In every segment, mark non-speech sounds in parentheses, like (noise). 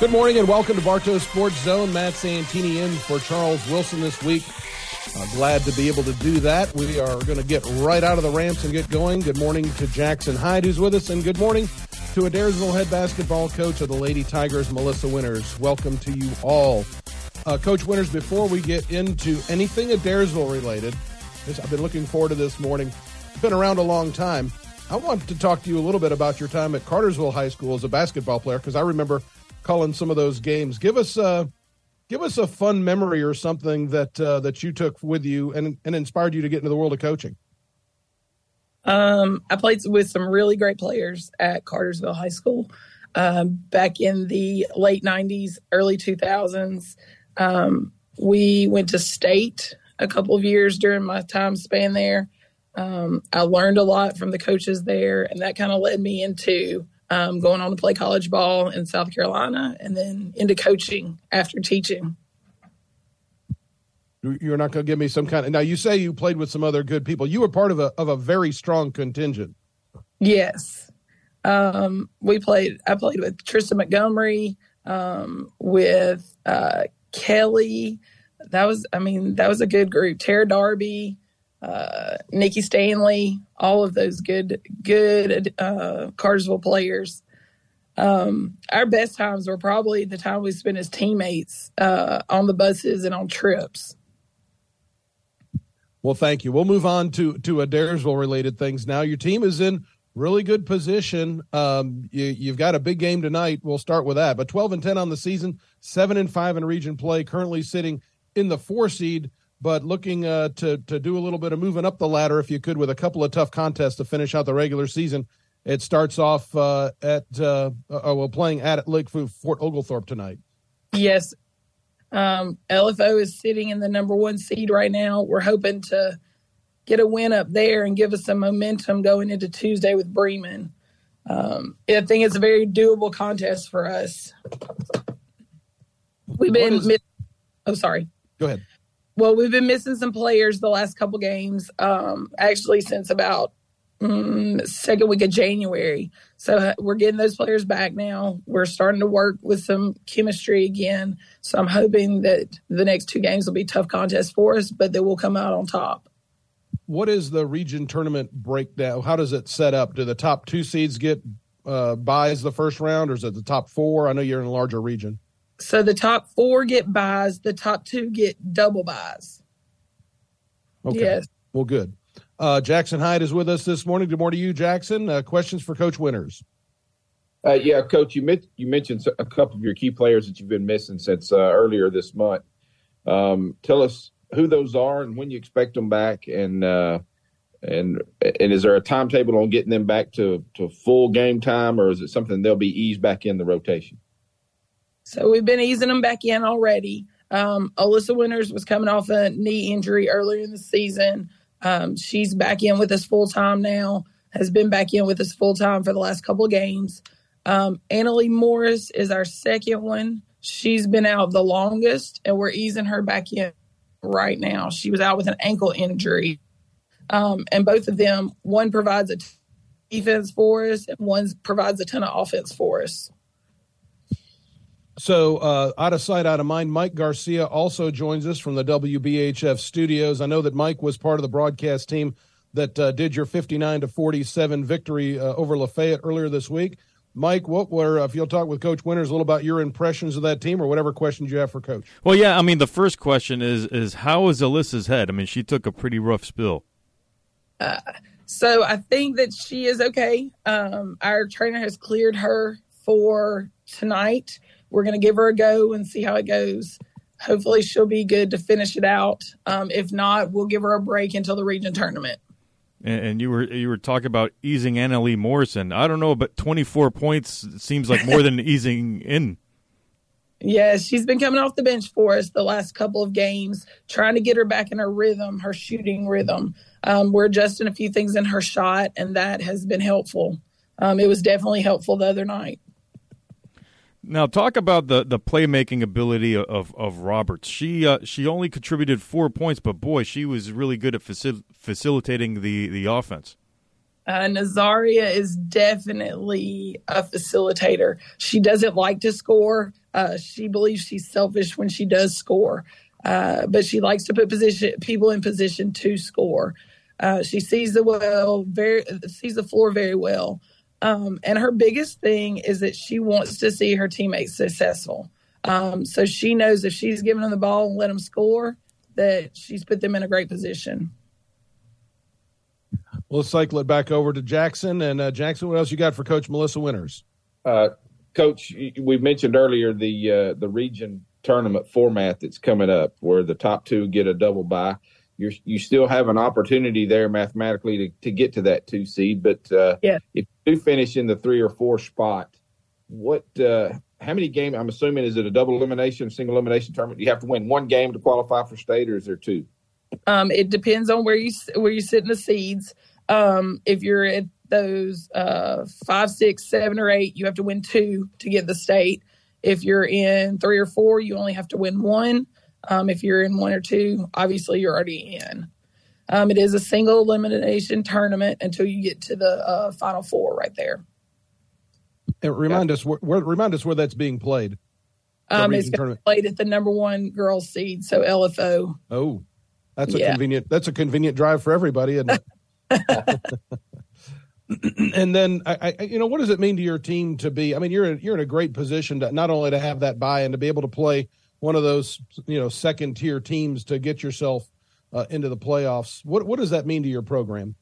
Good morning and welcome to Bartow Sports Zone. Matt Santini in for Charles Wilson this week. Uh, glad to be able to do that. We are going to get right out of the ramps and get going. Good morning to Jackson Hyde, who's with us, and good morning to Adairsville head basketball coach of the Lady Tigers, Melissa Winters. Welcome to you all. Uh, coach Winters, before we get into anything Adairsville related, I've been looking forward to this morning. Been around a long time. I want to talk to you a little bit about your time at Cartersville High School as a basketball player because I remember – calling some of those games. Give us a give us a fun memory or something that uh, that you took with you and and inspired you to get into the world of coaching. Um, I played with some really great players at Cartersville High School um, back in the late '90s, early 2000s. Um, we went to state a couple of years during my time span there. Um, I learned a lot from the coaches there, and that kind of led me into um, going on to play college ball in South Carolina, and then into coaching after teaching. You're not going to give me some kind of now. You say you played with some other good people. You were part of a of a very strong contingent. Yes, um, we played. I played with Tristan Montgomery, um, with uh, Kelly. That was, I mean, that was a good group. Tara Darby, uh, Nikki Stanley, all of those good, good uh, Cartersville players. Um, our best times were probably the time we spent as teammates uh, on the buses and on trips. Well, thank you. We'll move on to to Adairsville related things now. Your team is in really good position. Um, you, have got a big game tonight. We'll start with that. But 12 and 10 on the season, seven and five in region play. Currently sitting in the four seed but looking uh, to to do a little bit of moving up the ladder if you could with a couple of tough contests to finish out the regular season. It starts off uh, at uh, uh well playing at Lakeview Fort Oglethorpe tonight. Yes, um, LFO is sitting in the number one seed right now. We're hoping to get a win up there and give us some momentum going into Tuesday with Bremen. Um, I think it's a very doable contest for us. We've been. Is, oh, sorry. Go ahead. Well, we've been missing some players the last couple games, um, actually since about mm, second week of January. So uh, we're getting those players back now. We're starting to work with some chemistry again. So I'm hoping that the next two games will be tough contests for us, but that we'll come out on top. What is the region tournament breakdown? How does it set up? Do the top two seeds get uh, buys the first round, or is it the top four? I know you're in a larger region. So the top four get buys, the top two get double buys. Okay. Yes. Well, good. Uh, Jackson Hyde is with us this morning. Good morning to you, Jackson. Uh, questions for Coach Winters? Uh, yeah, Coach, you, met, you mentioned a couple of your key players that you've been missing since uh, earlier this month. Um, tell us who those are and when you expect them back, and uh, and and is there a timetable on getting them back to to full game time, or is it something they'll be eased back in the rotation? So we've been easing them back in already. Um, Alyssa Winters was coming off a knee injury earlier in the season. Um, she's back in with us full time now, has been back in with us full time for the last couple of games. Um, Annalie Morris is our second one. She's been out the longest, and we're easing her back in right now. She was out with an ankle injury. Um, and both of them, one provides a defense for us, and one provides a ton of offense for us. So, uh, out of sight, out of mind, Mike Garcia also joins us from the WBHF studios. I know that Mike was part of the broadcast team that uh, did your 59 to 47 victory uh, over Lafayette earlier this week. Mike, what were, if you'll talk with Coach Winters a little about your impressions of that team or whatever questions you have for Coach? Well, yeah, I mean, the first question is, is how is Alyssa's head? I mean, she took a pretty rough spill. Uh, so I think that she is okay. Um, our trainer has cleared her for tonight we're going to give her a go and see how it goes. Hopefully, she'll be good to finish it out. Um, if not, we'll give her a break until the region tournament. And, you were you were talking about easing Anna Lee Morrison. I don't know, but 24 points seems like more than (laughs) easing in. Yeah, she's been coming off the bench for us the last couple of games, trying to get her back in her rhythm, her shooting rhythm. Um, we're adjusting a few things in her shot, and that has been helpful. Um, it was definitely helpful the other night. Now, talk about the, the playmaking ability of, of Roberts. She uh, she only contributed four points, but boy, she was really good at facil- facilitating the, the offense. Uh, Nazaria is definitely a facilitator. She doesn't like to score. Uh, she believes she's selfish when she does score, uh, but she likes to put position people in position to score. Uh, she sees the well, very sees the floor very well, um, and her biggest thing is that she wants to see her teammates successful. Um, so she knows if she's giving them the ball and let them score, that she's put them in a great position. We'll cycle it back over to Jackson. And uh, Jackson, what else you got for Coach Melissa Winters? Uh, Coach, we mentioned earlier the uh, the region tournament format that's coming up, where the top two get a double bye. You you still have an opportunity there mathematically to, to get to that two seed, but uh, yeah. if you do finish in the three or four spot, what? Uh, how many games? I'm assuming is it a double elimination, single elimination tournament? Do You have to win one game to qualify for state, or is there two? Um, it depends on where you where you sit in the seeds. Um, if you're at those uh, five, six, seven, or eight, you have to win two to get the state. If you're in three or four, you only have to win one. Um, if you're in one or two, obviously you're already in. Um, it is a single elimination tournament until you get to the uh, final four right there. And remind yeah. us where, where, remind us where that's being played. Um, it's played at the number one girls seed, so LFO. Oh, that's a yeah. convenient. That's a convenient drive for everybody, isn't it? (laughs) and then I, I, you know, what does it mean to your team to be? I mean, you're in, you're in a great position to not only to have that buy and to be able to play one of those you know second tier teams to get yourself uh, into the playoffs. What what does that mean to your program?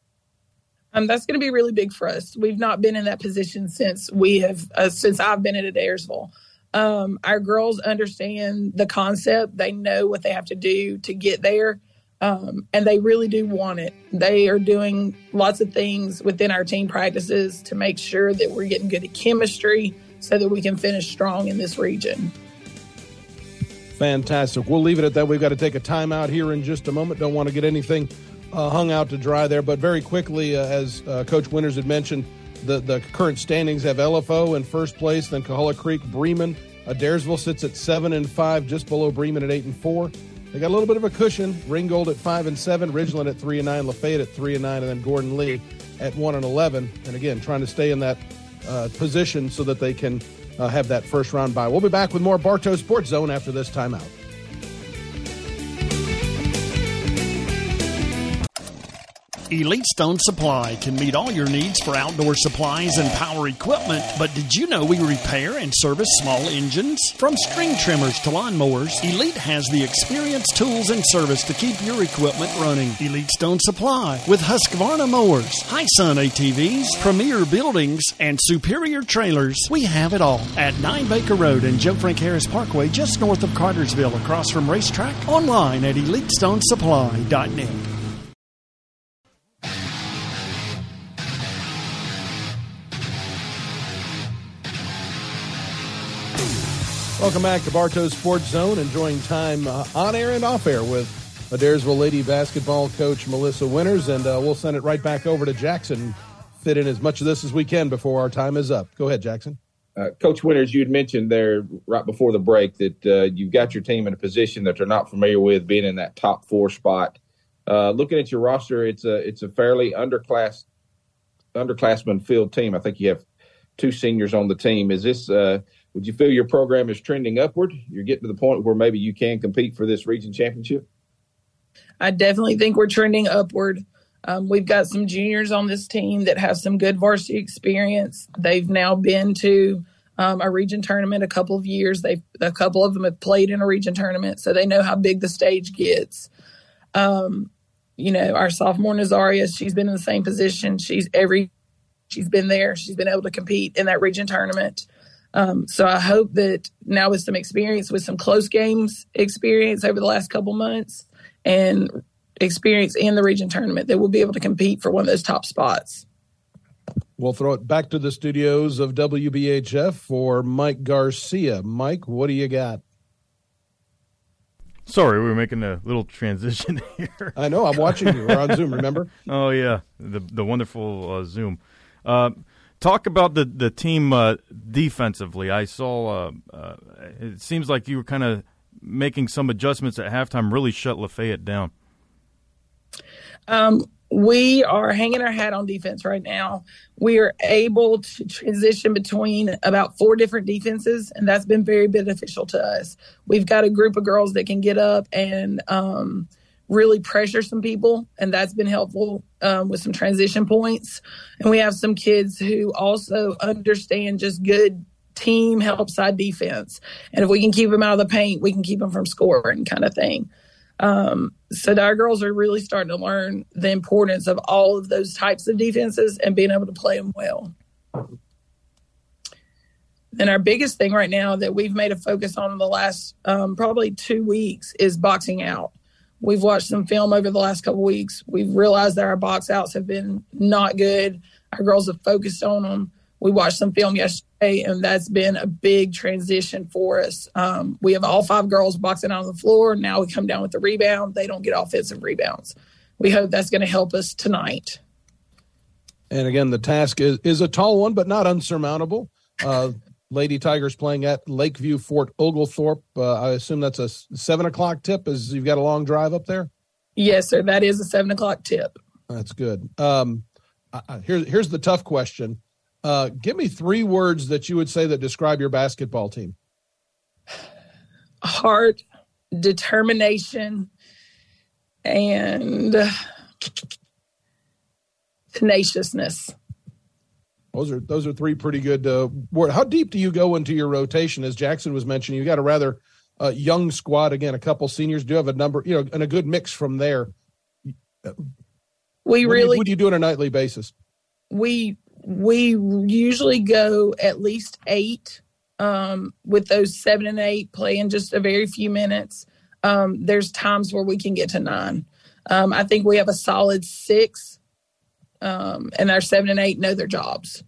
Um, that's going to be really big for us. We've not been in that position since we have uh, since I've been at Adairsville. Um, our girls understand the concept; they know what they have to do to get there, um, and they really do want it. They are doing lots of things within our team practices to make sure that we're getting good at chemistry so that we can finish strong in this region. Fantastic. We'll leave it at that. We've got to take a timeout here in just a moment. Don't want to get anything uh, hung out to dry there. But very quickly, uh, as uh, Coach Winters had mentioned, the, the current standings have LFO in first place, then Coahulla Creek, Bremen. Adairsville sits at seven and five, just below Bremen at eight and four. They got a little bit of a cushion. Ringgold at five and seven, Ridgeland at three and nine, Lafayette at three and nine, and then Gordon Lee at one and eleven. And again, trying to stay in that uh, position so that they can uh, have that first round bye. We'll be back with more Bartow Sports Zone after this timeout. Elite Stone Supply can meet all your needs for outdoor supplies and power equipment. But did you know we repair and service small engines? From string trimmers to lawnmowers, Elite has the experience, tools, and service to keep your equipment running. Elite Stone Supply with Husqvarna mowers, High Sun ATVs, Premier buildings, and superior trailers. We have it all at 9 Baker Road and Joe Frank Harris Parkway, just north of Cartersville, across from RaceTrac. Online at EliteStoneSupply.net. Welcome back to Bartow Sports Zone. Enjoying time uh, on air and off air with Adairsville Lady basketball coach Melissa Winters, and uh, we'll send it right back over to Jackson. Fit in as much of this as we can before our time is up. Go ahead, Jackson. Uh, coach Winters, you had mentioned there right before the break that uh, you've got your team in a position that they're not familiar with, being in that top four spot. Uh, looking at your roster, it's a it's a fairly underclass underclassman filled team. I think you have two seniors on the team. Is this uh, would you feel your program is trending upward? You're getting to the point where maybe you can compete for this region championship? I definitely think we're trending upward. Um, we've got some juniors on this team that have some good varsity experience. They've now been to um, a region tournament a couple of years. They a couple of them have played in a region tournament, so they know how big the stage gets. Um, you know, our sophomore Nazaria, she's been in the same position. She's every she's been there. She's been able to compete in that region tournament. Um, so I hope that now with some experience, with some close games experience over the last couple months, and experience in the region tournament, that we'll be able to compete for one of those top spots. We'll throw it back to the studios of WBHF for Mike Garcia. Mike, what do you got? Sorry, we were making a little transition (laughs) here. I know. I'm watching you. We're on Zoom. Remember? (laughs) Oh yeah, the the wonderful uh, Zoom. Uh, Talk about the the team uh, defensively. I saw. Uh, uh, it seems like you were kind of making some adjustments at halftime. Really shut Lafayette down. Um, we are hanging our hat on defense right now. We are able to transition between about four different defenses, and that's been very beneficial to us. We've got a group of girls that can get up and um, really pressure some people, and that's been helpful um, with some transition points. And we have some kids who also understand just good team help side defense. And if we can keep them out of the paint, we can keep them from scoring, kind of thing. Um, so our girls are really starting to learn the importance of all of those types of defenses and being able to play them well. And our biggest thing right now that we've made a focus on in the last um, probably two weeks is boxing out. We've watched some film over the last couple weeks. We've realized that our box outs have been not good. Our girls have focused on them. We watched some film yesterday, and that's been a big transition for us. Um, we have all five girls boxing out on the floor. Now we come down with the rebound. They don't get offensive rebounds. We hope that's going to help us tonight. And again, the task is, is a tall one, but not unsurmountable. Uh, Lady Tigers playing at Lakeview Fort Oglethorpe. Uh, I assume that's a seven o'clock tip as you've got a long drive up there? Yes, sir. That is a seven o'clock tip. That's good. Um, uh, here's, here's the tough question. Uh, give me three words that you would say that describe your basketball team. Heart, determination, and tenaciousness. Those are those are three pretty good uh, words. How deep do you go into your rotation? As Jackson was mentioning, you got a rather uh, young squad. Again, a couple seniors. Do you have a number? You know, and a good mix from there. We what really. Do you, what do you do on a nightly basis? We we usually go at least eight um, with those seven and eight playing just a very few minutes. Um, there's times where we can get to nine. Um, I think we have a solid six, um, and our seven and eight know their jobs.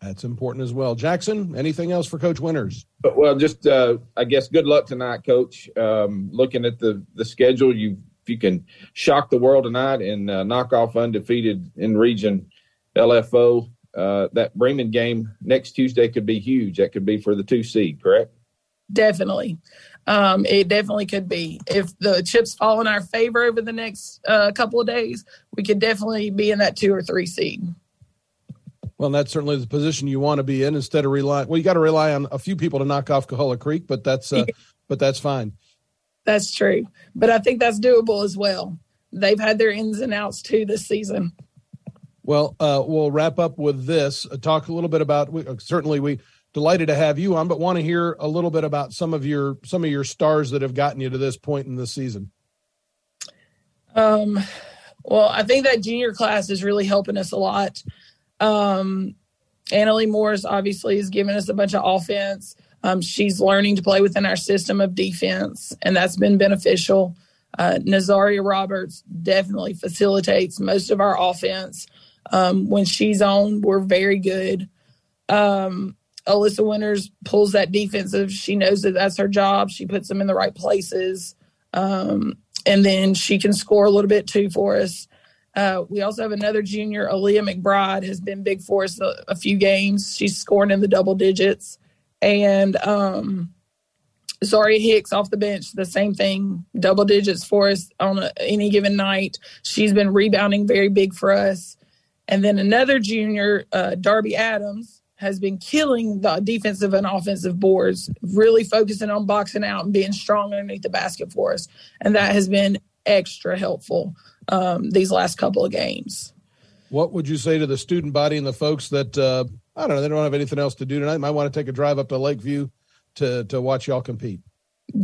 That's important as well. Jackson, anything else for Coach Winters? Well, just uh, I guess good luck tonight, Coach. Um, looking at the the schedule, you if you can shock the world tonight and uh, knock off undefeated in region LFO. Uh, that Bremen game next Tuesday could be huge. That could be for the two seed, correct? Definitely. Um, it definitely could be. If the chips fall in our favor over the next uh, couple of days, we could definitely be in that two or three seed. Well, that's certainly the position you want to be in instead of relying. Well, you got to rely on a few people to knock off Coahulla Creek, but that's uh, but that's fine. That's true, but I think that's doable as well. They've had their ins and outs too this season. Well, uh, we'll wrap up with this. Uh, talk a little bit about. We, uh, certainly, we delighted to have you on, but want to hear a little bit about some of your some of your stars that have gotten you to this point in the season. Um, well, I think that junior class is really helping us a lot. Um, Annalie Morris obviously has given us a bunch of offense. Um, she's learning to play within our system of defense, and that's been beneficial. Uh, Nazaria Roberts definitely facilitates most of our offense. Um, when she's on, we're very good. Um, Alyssa Winters pulls that defensive. She knows that that's her job. She puts them in the right places. Um, and then she can score a little bit too for us. Uh, we also have another junior, Aaliyah McBride, has been big for us a, a, few games. She's scoring in the double digits. And um, Hicks off the bench, the same thing, double digits for us on a, any given night. She's been rebounding very big for us. And then another junior, uh, Darby Adams, has been killing the defensive and offensive boards, really focusing on boxing out and being strong underneath the basket for us. And that has been extra helpful um, these last couple of games. What would you say to the student body and the folks that, uh, I don't know, they don't have anything else to do tonight, might want to take a drive up to Lakeview to, to watch y'all compete?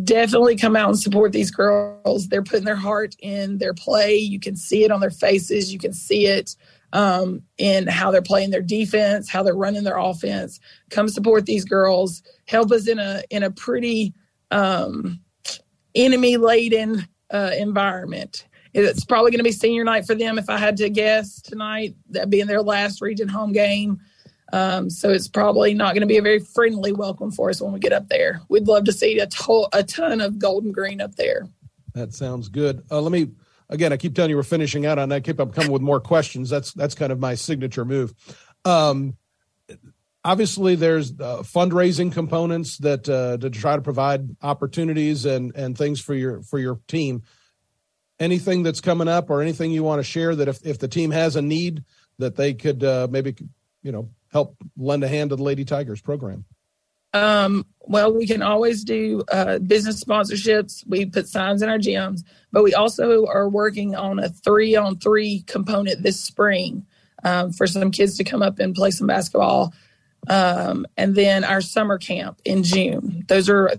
Definitely come out and support these girls. They're putting their heart in their play. You can see it on their faces. You can see it um, in how they're playing their defense, how they're running their offense. Come support these girls. Help us in a in a pretty um, enemy laden uh, environment. It's probably going to be senior night for them if I had to guess tonight. That being their last region home game. Um, so it's probably not going to be a very friendly welcome for us when we get up there. We'd love to see a, to- a ton of golden green up there. That sounds good. Uh, let me again, I keep telling you we're finishing out on that. I keep coming with more questions. That's that's kind of my signature move. Um, obviously, there's uh, fundraising components that uh, to try to provide opportunities and and things for your for your team. Anything that's coming up or anything you want to share that if, if the team has a need that they could uh, maybe you know help lend a hand to the Lady Tigers program? Um, well, we can always do uh, business sponsorships. We put signs in our gyms, but we also are working on a three on three component this spring um, for some kids to come up and play some basketball. Um, and then our summer camp in June. Those are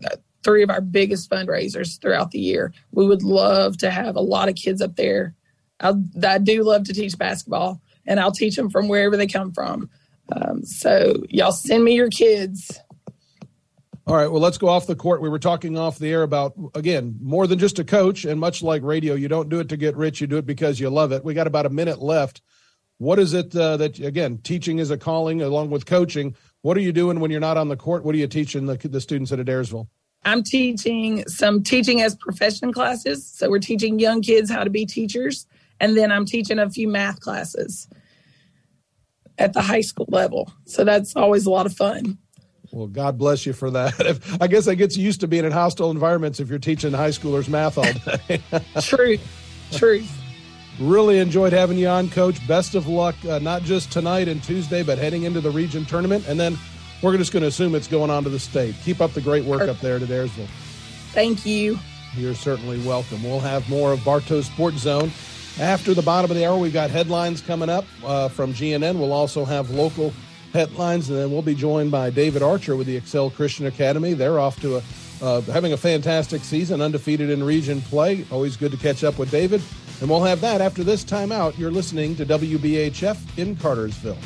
three of our biggest fundraisers throughout the year. We would love to have a lot of kids up there. I, I do love to teach basketball, and I'll teach them from wherever they come from. Um, so, y'all send me your kids. All right, well, let's go off the court. We were talking off the air about, again, more than just a coach. And much like radio, you don't do it to get rich, you do it because you love it. We got about a minute left. What is it uh, that, again, teaching is a calling along with coaching? What are you doing when you're not on the court? What are you teaching the, the students at Adairsville? I'm teaching some teaching as profession classes. So we're teaching young kids how to be teachers. And then I'm teaching a few math classes at the high school level. So that's always a lot of fun. Well, God bless you for that. (laughs) I guess I get used to being in hostile environments if you're teaching high schoolers math all day. (laughs) true, true. Really enjoyed having you on, Coach. Best of luck, uh, not just tonight and Tuesday, but heading into the region tournament. And then we're just going to assume it's going on to the state. Keep up the great work up there at Adairsville. Thank you. You're certainly welcome. We'll have more of Bartow Sports Zone. After the bottom of the hour, we've got headlines coming up uh, from GNN. We'll also have local headlines, and then we'll be joined by David Archer with the Excel Christian Academy. They're off to a uh, having a fantastic season, undefeated in region play. Always good to catch up with David. And we'll have that after this timeout. You're listening to WBHF in Cartersville.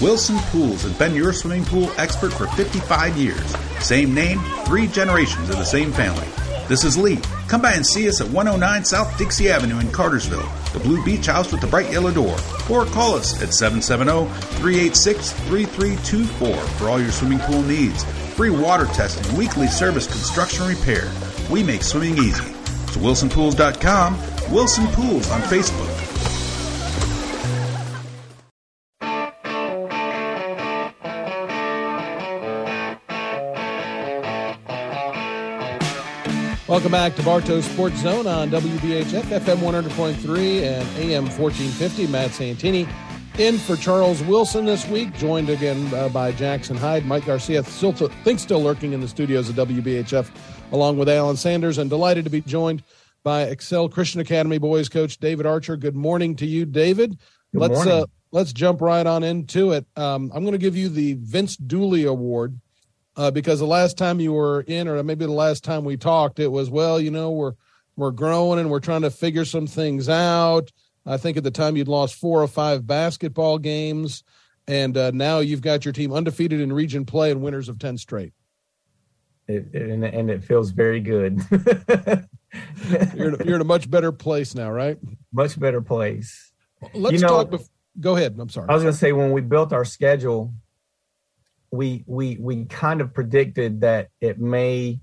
Wilson Pools has been your swimming pool expert for 55 years. Same name, three generations of the same family. This is Lee. Come by and see us at 109 South Dixie Avenue in Cartersville, the Blue Beach House with the bright yellow door. Or call us at 770 386 3324 for all your swimming pool needs. Free water testing, weekly service construction repair. We make swimming easy. To wilsonpools.com, Wilson Pools on Facebook. Welcome back to Bartow Sports Zone on WBHF, FM 100.3 and AM 1450. Matt Santini in for Charles Wilson this week, joined again uh, by Jackson Hyde. Mike Garcia, still to, think still lurking in the studios of WBHF, along with Alan Sanders, and delighted to be joined by Excel Christian Academy boys coach David Archer. Good morning to you, David. Good let's. Uh, let's jump right on into it. Um, I'm going to give you the Vince Dooley Award uh, because the last time you were in, or maybe the last time we talked, it was well, you know, we're we're growing and we're trying to figure some things out. I think at the time you'd lost four or five basketball games, and uh, now you've got your team undefeated in region play and winners of ten straight. It, and, and it feels very good. (laughs) you're, in a, you're in a much better place now, right? Much better place. Let's You know- talk. Bef- go ahead. I'm sorry. I was going to say when we built our schedule, we we we kind of predicted that it may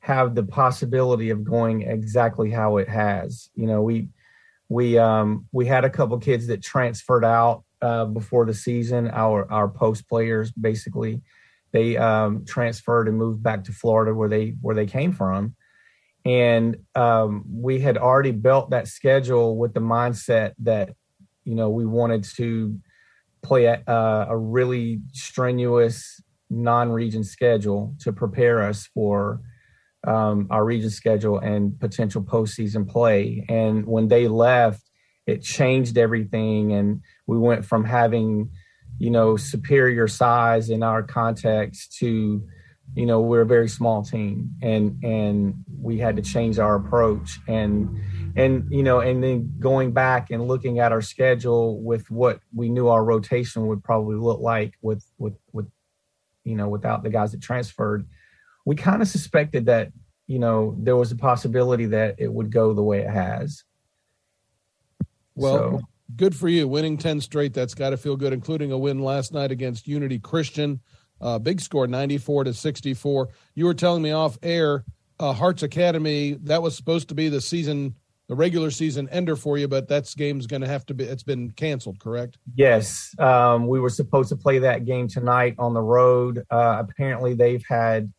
have the possibility of going exactly how it has. You know, we we um we had a couple kids that transferred out uh, before the season. Our our post players basically they um, transferred and moved back to Florida where they where they came from, and um, we had already built that schedule with the mindset that you know we wanted to play a, a really strenuous non-region schedule to prepare us for um, our region schedule and potential postseason play. And when they left, it changed everything, and we went from having, you know, superior size in our context to, you know, we're a very small team, and and we had to change our approach and and you know and then going back and looking at our schedule with what we knew our rotation would probably look like with with with you know without the guys that transferred we kind of suspected that you know there was a possibility that it would go the way it has Well, So- good for you. Winning 10 straight, that's got to feel good, including a win last night against Unity Christian. Uh, big score, 94 to 64. You were telling me off air, uh, Hearts Academy, that was supposed to be the season the regular season ender for you, but that's game's going to have to be. It's been canceled, correct? Yes, um, we were supposed to play that game tonight on the road. Uh, apparently, they've had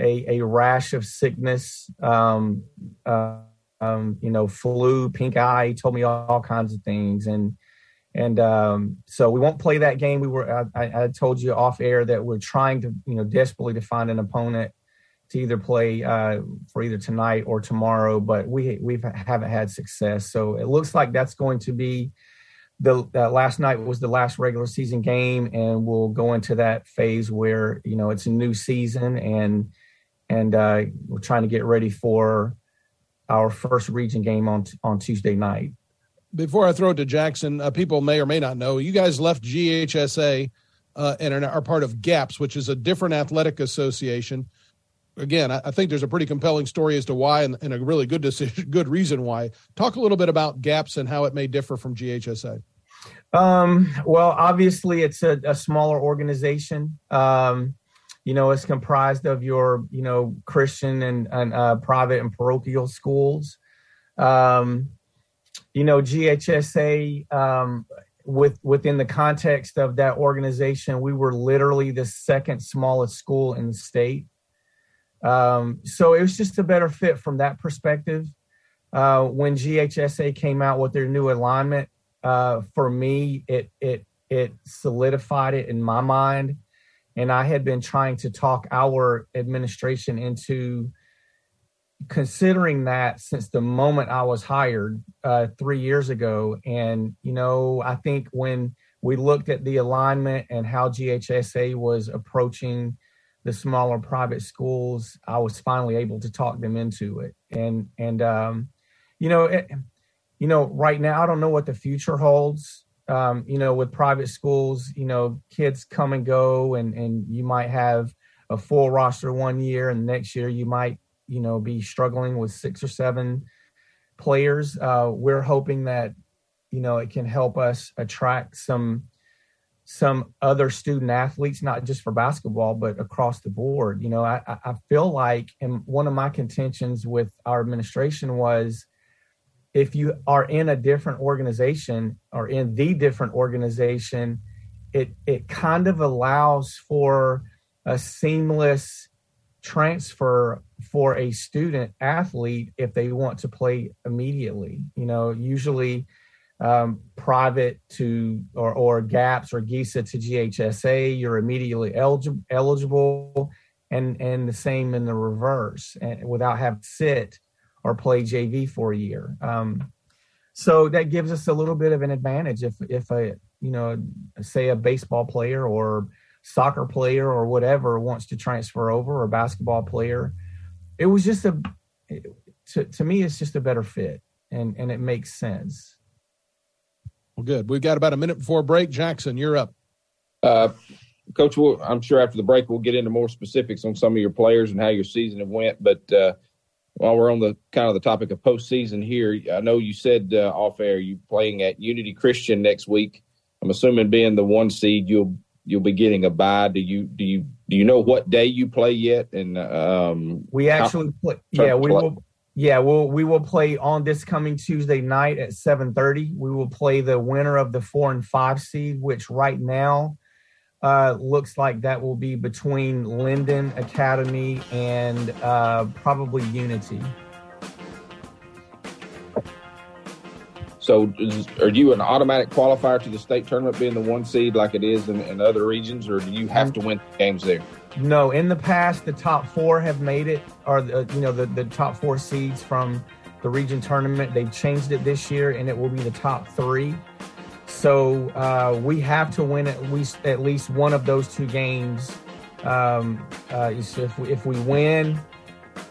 a, a rash of sickness. Um, uh, um, you know, flu, pink eye. Told me all, all kinds of things, and and um, so we won't play that game. We were I, I, told you off air that we're trying to you know desperately to find an opponent to either play uh, for either tonight or tomorrow, but we we haven't had success. So it looks like that's going to be the uh, last night was the last regular season game, and we'll go into that phase where you know it's a new season and and uh, we're trying to get ready for our first region game on on Tuesday night. Before I throw it to Jackson, uh, people may or may not know you guys left GHSA uh, and are part of GAPPS, which is a different athletic association again, I, I, think there's a pretty compelling story as to why, and, and, a really good decision, (laughs) good reason why. Talk a little bit about GAPPS and how it may differ from GHSA. Um, well, obviously, it's a, a smaller organization. Um, you know, it's comprised of your, you know, Christian and, and uh, private and parochial schools. Um, you know, GHSA, um, with within the context of that organization, we were literally the second smallest school in the state. Um, so it was just a better fit from that perspective. Uh, when GHSA came out with their new alignment, uh, for me, it it it solidified it in my mind, and I had been trying to talk our administration into considering that since the moment I was hired uh, three years ago. And you know, I think when we looked at the alignment and how GHSA was approaching the smaller private schools, I was finally able to talk them into it. And and um, you know, it, you know, right now I don't know what the future holds. Um, you know, with private schools, you know, kids come and go, and and you might have a full roster one year, and next year you might, you know, be struggling with six or seven players. Uh, we're hoping that, you know, it can help us attract some some other student athletes, not just for basketball, but across the board. You know, I, I feel like, and one of my contentions with our administration was if you are in a different organization or in the different organization, it, it kind of allows for a seamless transfer for a student athlete if they want to play immediately. You know, usually um, private to or, or GAPPS or GISA to GHSA, you're immediately eligible, and and the same in the reverse, and without having to sit or play JV for a year. Um, so that gives us a little bit of an advantage if if a you know say a baseball player or soccer player or whatever wants to transfer over or basketball player. It was just a to to me it's just a better fit and and it makes sense. Well, good. We've got about a minute before break. Jackson, you're up. Uh, Coach, we'll, I'm sure after the break we'll get into more specifics on some of your players and how your season have went. But uh, while we're on the kind of the topic of postseason here, I know you said uh, off air you playing at Unity Christian next week. I'm assuming being the one seed, you'll you'll be getting a bye. Do you do you do you know what day you play yet? And um, we actually play. Yeah, we will. Yeah, we'll we will play on this coming Tuesday night at 7:30. We will play the winner of the four and five seed, which right now uh, looks like that will be between Lyndon Academy and uh, probably Unity. So, is, are you an automatic qualifier to the state tournament, being the one seed like it is in, in other regions, or do you have to win games there? No, in the past, the top four have made it, or the, you know, the, the top four seeds from the region tournament. They've changed it this year, and it will be the top three. So uh, we have to win at least at least one of those two games. Um, uh, if we, if we win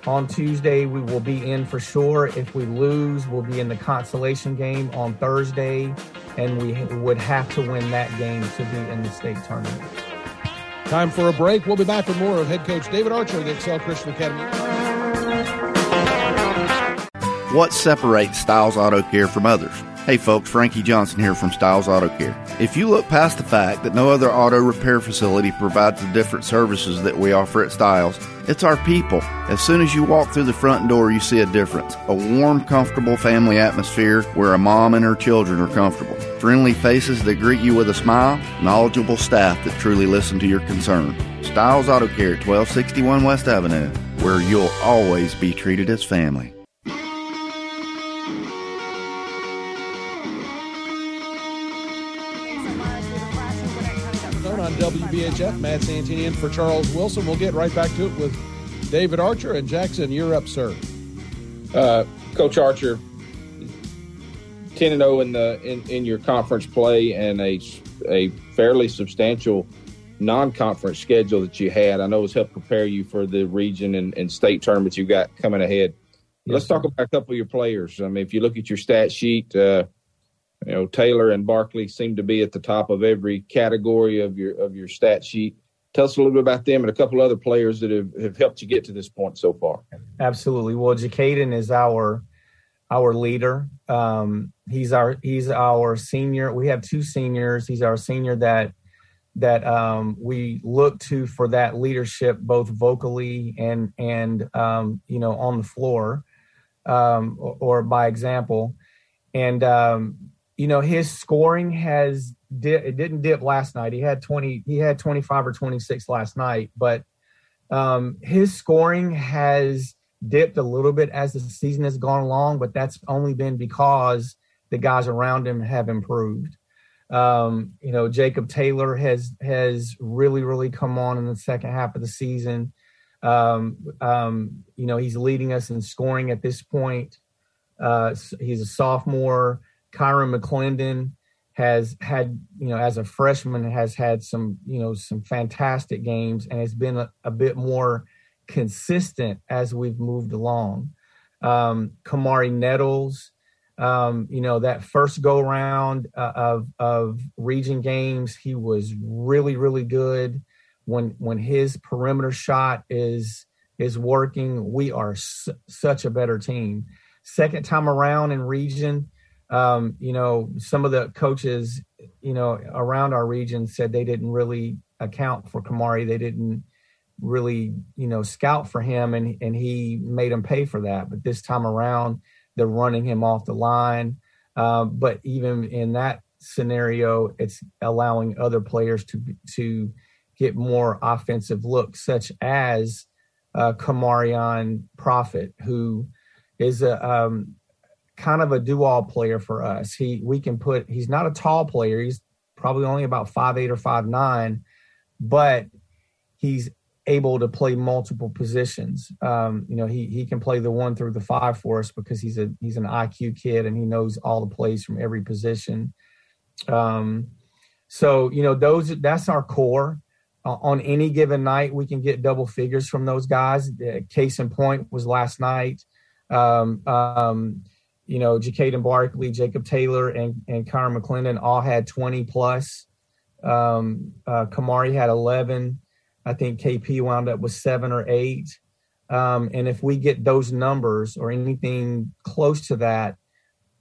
on Tuesday, we will be in for sure. If we lose, we'll be in the consolation game on Thursday, and we would have to win that game to be in the state tournament. Time for a break. We'll be back with more of head coach David Archer of the Excel Christian Academy. What separates Styles Auto Care from others? Hey folks, Frankie Johnson here from Styles Auto Care. If you look past the fact that no other auto repair facility provides the different services that we offer at Styles, it's our people. As soon as you walk through the front door, you see a difference. A warm, comfortable family atmosphere where a mom and her children are comfortable. Friendly faces that greet you with a smile, knowledgeable staff that truly listen to your concern. Styles Auto Care 1261 West Avenue, where you'll always be treated as family. On Matt Santini in for Charles Wilson. We'll get right back to it with David Archer and Jackson. You're up, sir. Uh, Coach Archer, ten and zero oh in the in, in your conference play, and a a fairly substantial non-conference schedule that you had. I know has helped prepare you for the region and, and state tournaments you've got coming ahead. Yes, Let's talk about a couple of your players. I mean, if you look at your stat sheet, uh, you know Taylor and Barkley seem to be at the top of every category of your of your stat sheet. Tell us a little bit about them and a couple other players that have, have helped you get to this point so far. Absolutely. Well, Jacaden is our our leader. Um, he's our he's our senior. We have two seniors. He's our senior that that um, we look to for that leadership, both vocally and and um, you know on the floor um, or, or, by example. And um, you know his scoring has di- it didn't dip last night. He had twenty. He had twenty five or twenty six last night, but um, his scoring has dipped a little bit as the season has gone along. But that's only been because the guys around him have improved. Um, you know, Jacob Taylor has has really really come on in the second half of the season. Um, um, you know, he's leading us in scoring at this point. Uh, he's a sophomore. Kyron McClendon has had, you know, as a freshman, has had some, you know, some fantastic games and has been a, a bit more consistent as we've moved along. Um, Kamari Nettles, um, you know, that first go round uh, of of region games, he was really, really good. When when his perimeter shot is is working, we are su- such a better team. Second time around in region, um, you know, some of the coaches, you know, around our region said they didn't really account for Kamari. They didn't really, you know, scout for him, and and he made them pay for that. But this time around, they're running him off the line. Um, but even in that scenario, it's allowing other players to to get more offensive looks, such as uh, Kamarion Prophet, who is a um, kind of a do-all player for us. He we can put he's not a tall player. He's probably only about five eight or five nine, but he's able to play multiple positions. Um, you know, he he can play the one through the five for us because he's a he's an IQ kid and he knows all the plays from every position. Um, so you know those that's our core. Uh, on any given night, we can get double figures from those guys. case in point was last night. Um, um, you know, Jacaden Barkley, Jacob Taylor, and and Connor McClendon all had 20 plus. Um, uh, Kamari had 11. I think KP wound up with seven or eight. Um, and if we get those numbers or anything close to that,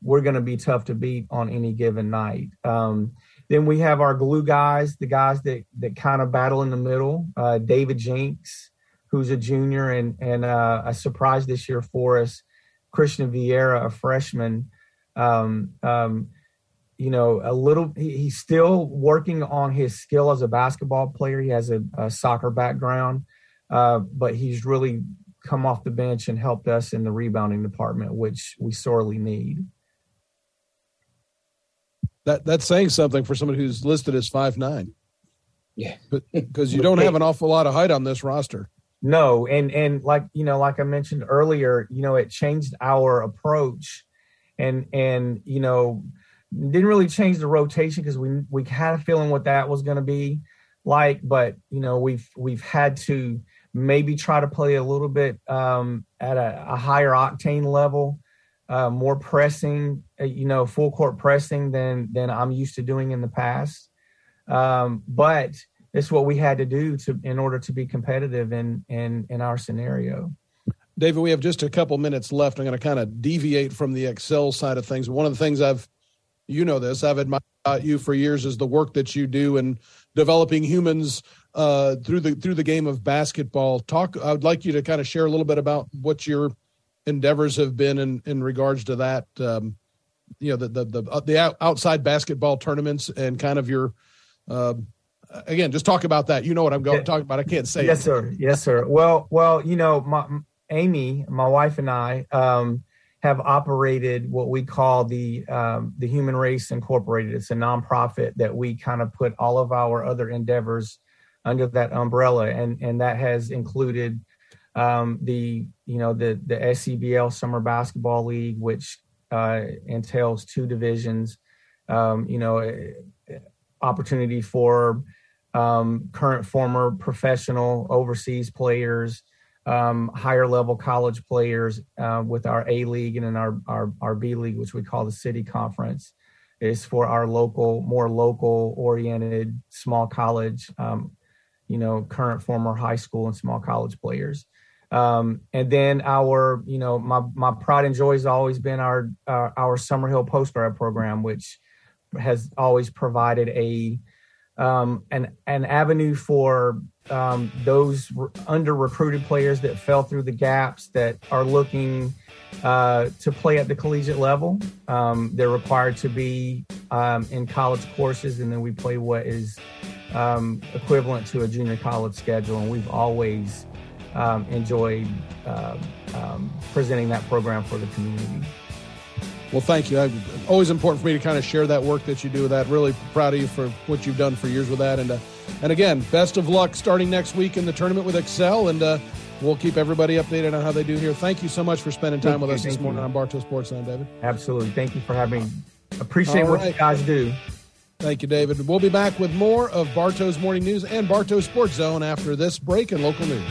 we're going to be tough to beat on any given night. Um, then we have our glue guys, the guys that that kind of battle in the middle. Uh, David Jinks, who's a junior and and uh, a surprise this year for us. Christian Vieira, a freshman, um, um, you know, a little, he, he's still working on his skill as a basketball player. He has a, a soccer background, uh, but he's really come off the bench and helped us in the rebounding department, which we sorely need. That that's saying something for somebody who's listed as five nine. Yeah, because you don't (laughs) have an awful lot of height on this roster. No, and and like you know, like I mentioned earlier, you know, it changed our approach, and and you know, didn't really change the rotation because we we had a feeling what that was going to be like, but you know, we've we've had to maybe try to play a little bit um, at a, a, higher octane level, uh, more pressing, uh, you know, full court pressing than than I'm used to doing in the past. Um, but it's what we had to do to in order to be competitive in in in our scenario. David, we have just a couple minutes left. I'm going to kind of deviate from the Excel side of things. One of the things I've you know this. I've admired you for years is the work that you do in developing humans uh, through the through the game of basketball. Talk. I would like you to kind of share a little bit about what your endeavors have been in in regards to that. Um, you know, the the the, uh, the outside basketball tournaments and kind of your. Uh, again, just talk about that. You know what I'm going yeah. talking about. I can't say. Yes, it. sir. Yes, sir. Well, well, you know, my Amy, my wife, and I. Um, have operated what we call the um, the Human Race Incorporated. It's a nonprofit that we kind of put all of our other endeavors under that umbrella, and and that has included um, the you know the the SCBL Summer Basketball League, which uh, entails two divisions. Um, you know, eh, opportunity for um, current, former professional overseas players, um, higher level college players uh, with our A League and in our, our our B League, which we call the City Conference, is for our local, more local oriented small college um, you know, current, former high school and small college players. Um, and then our, you know, my my pride and joy has always been our uh, our Summerhill postgrad program, which has always provided a um, an an avenue for um, those re- under recruited players that fell through the gaps that are looking uh, to play at the collegiate level. Um, they're required to be um, in college courses, and then we play what is um, equivalent to a junior college schedule, and we've always um, enjoyed uh, presenting that program for the community. Well, thank you. always important for me to kind of share that work that you do with that. Really proud of you for what you've done for years with that. And uh, and again, best of luck starting next week in the tournament with Excel. And uh, we'll keep everybody updated on how they do here. Thank you so much for spending time thank with you, us this morning you. on Bartow Sports Zone, David. Absolutely. Thank you for having. me. Appreciate what you guys do. Thank you, David. We'll be back with more of Bartow's Morning News and Bartow Sports Zone after this break in local news.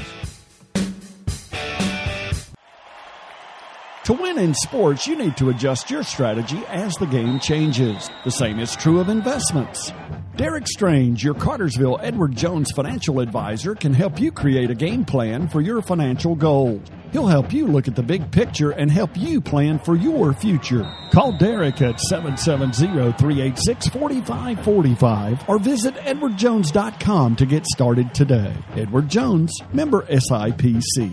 To win in sports, you need to adjust your strategy as the game changes. The same is true of investments. Derek Strange, your Cartersville Edward Jones financial advisor, can help you create a game plan for your financial goals. He'll help you look at the big picture and help you plan for your future. Call Derek at 770-386-4545 or visit edwardjones.com to get started today. Edward Jones, member SIPC.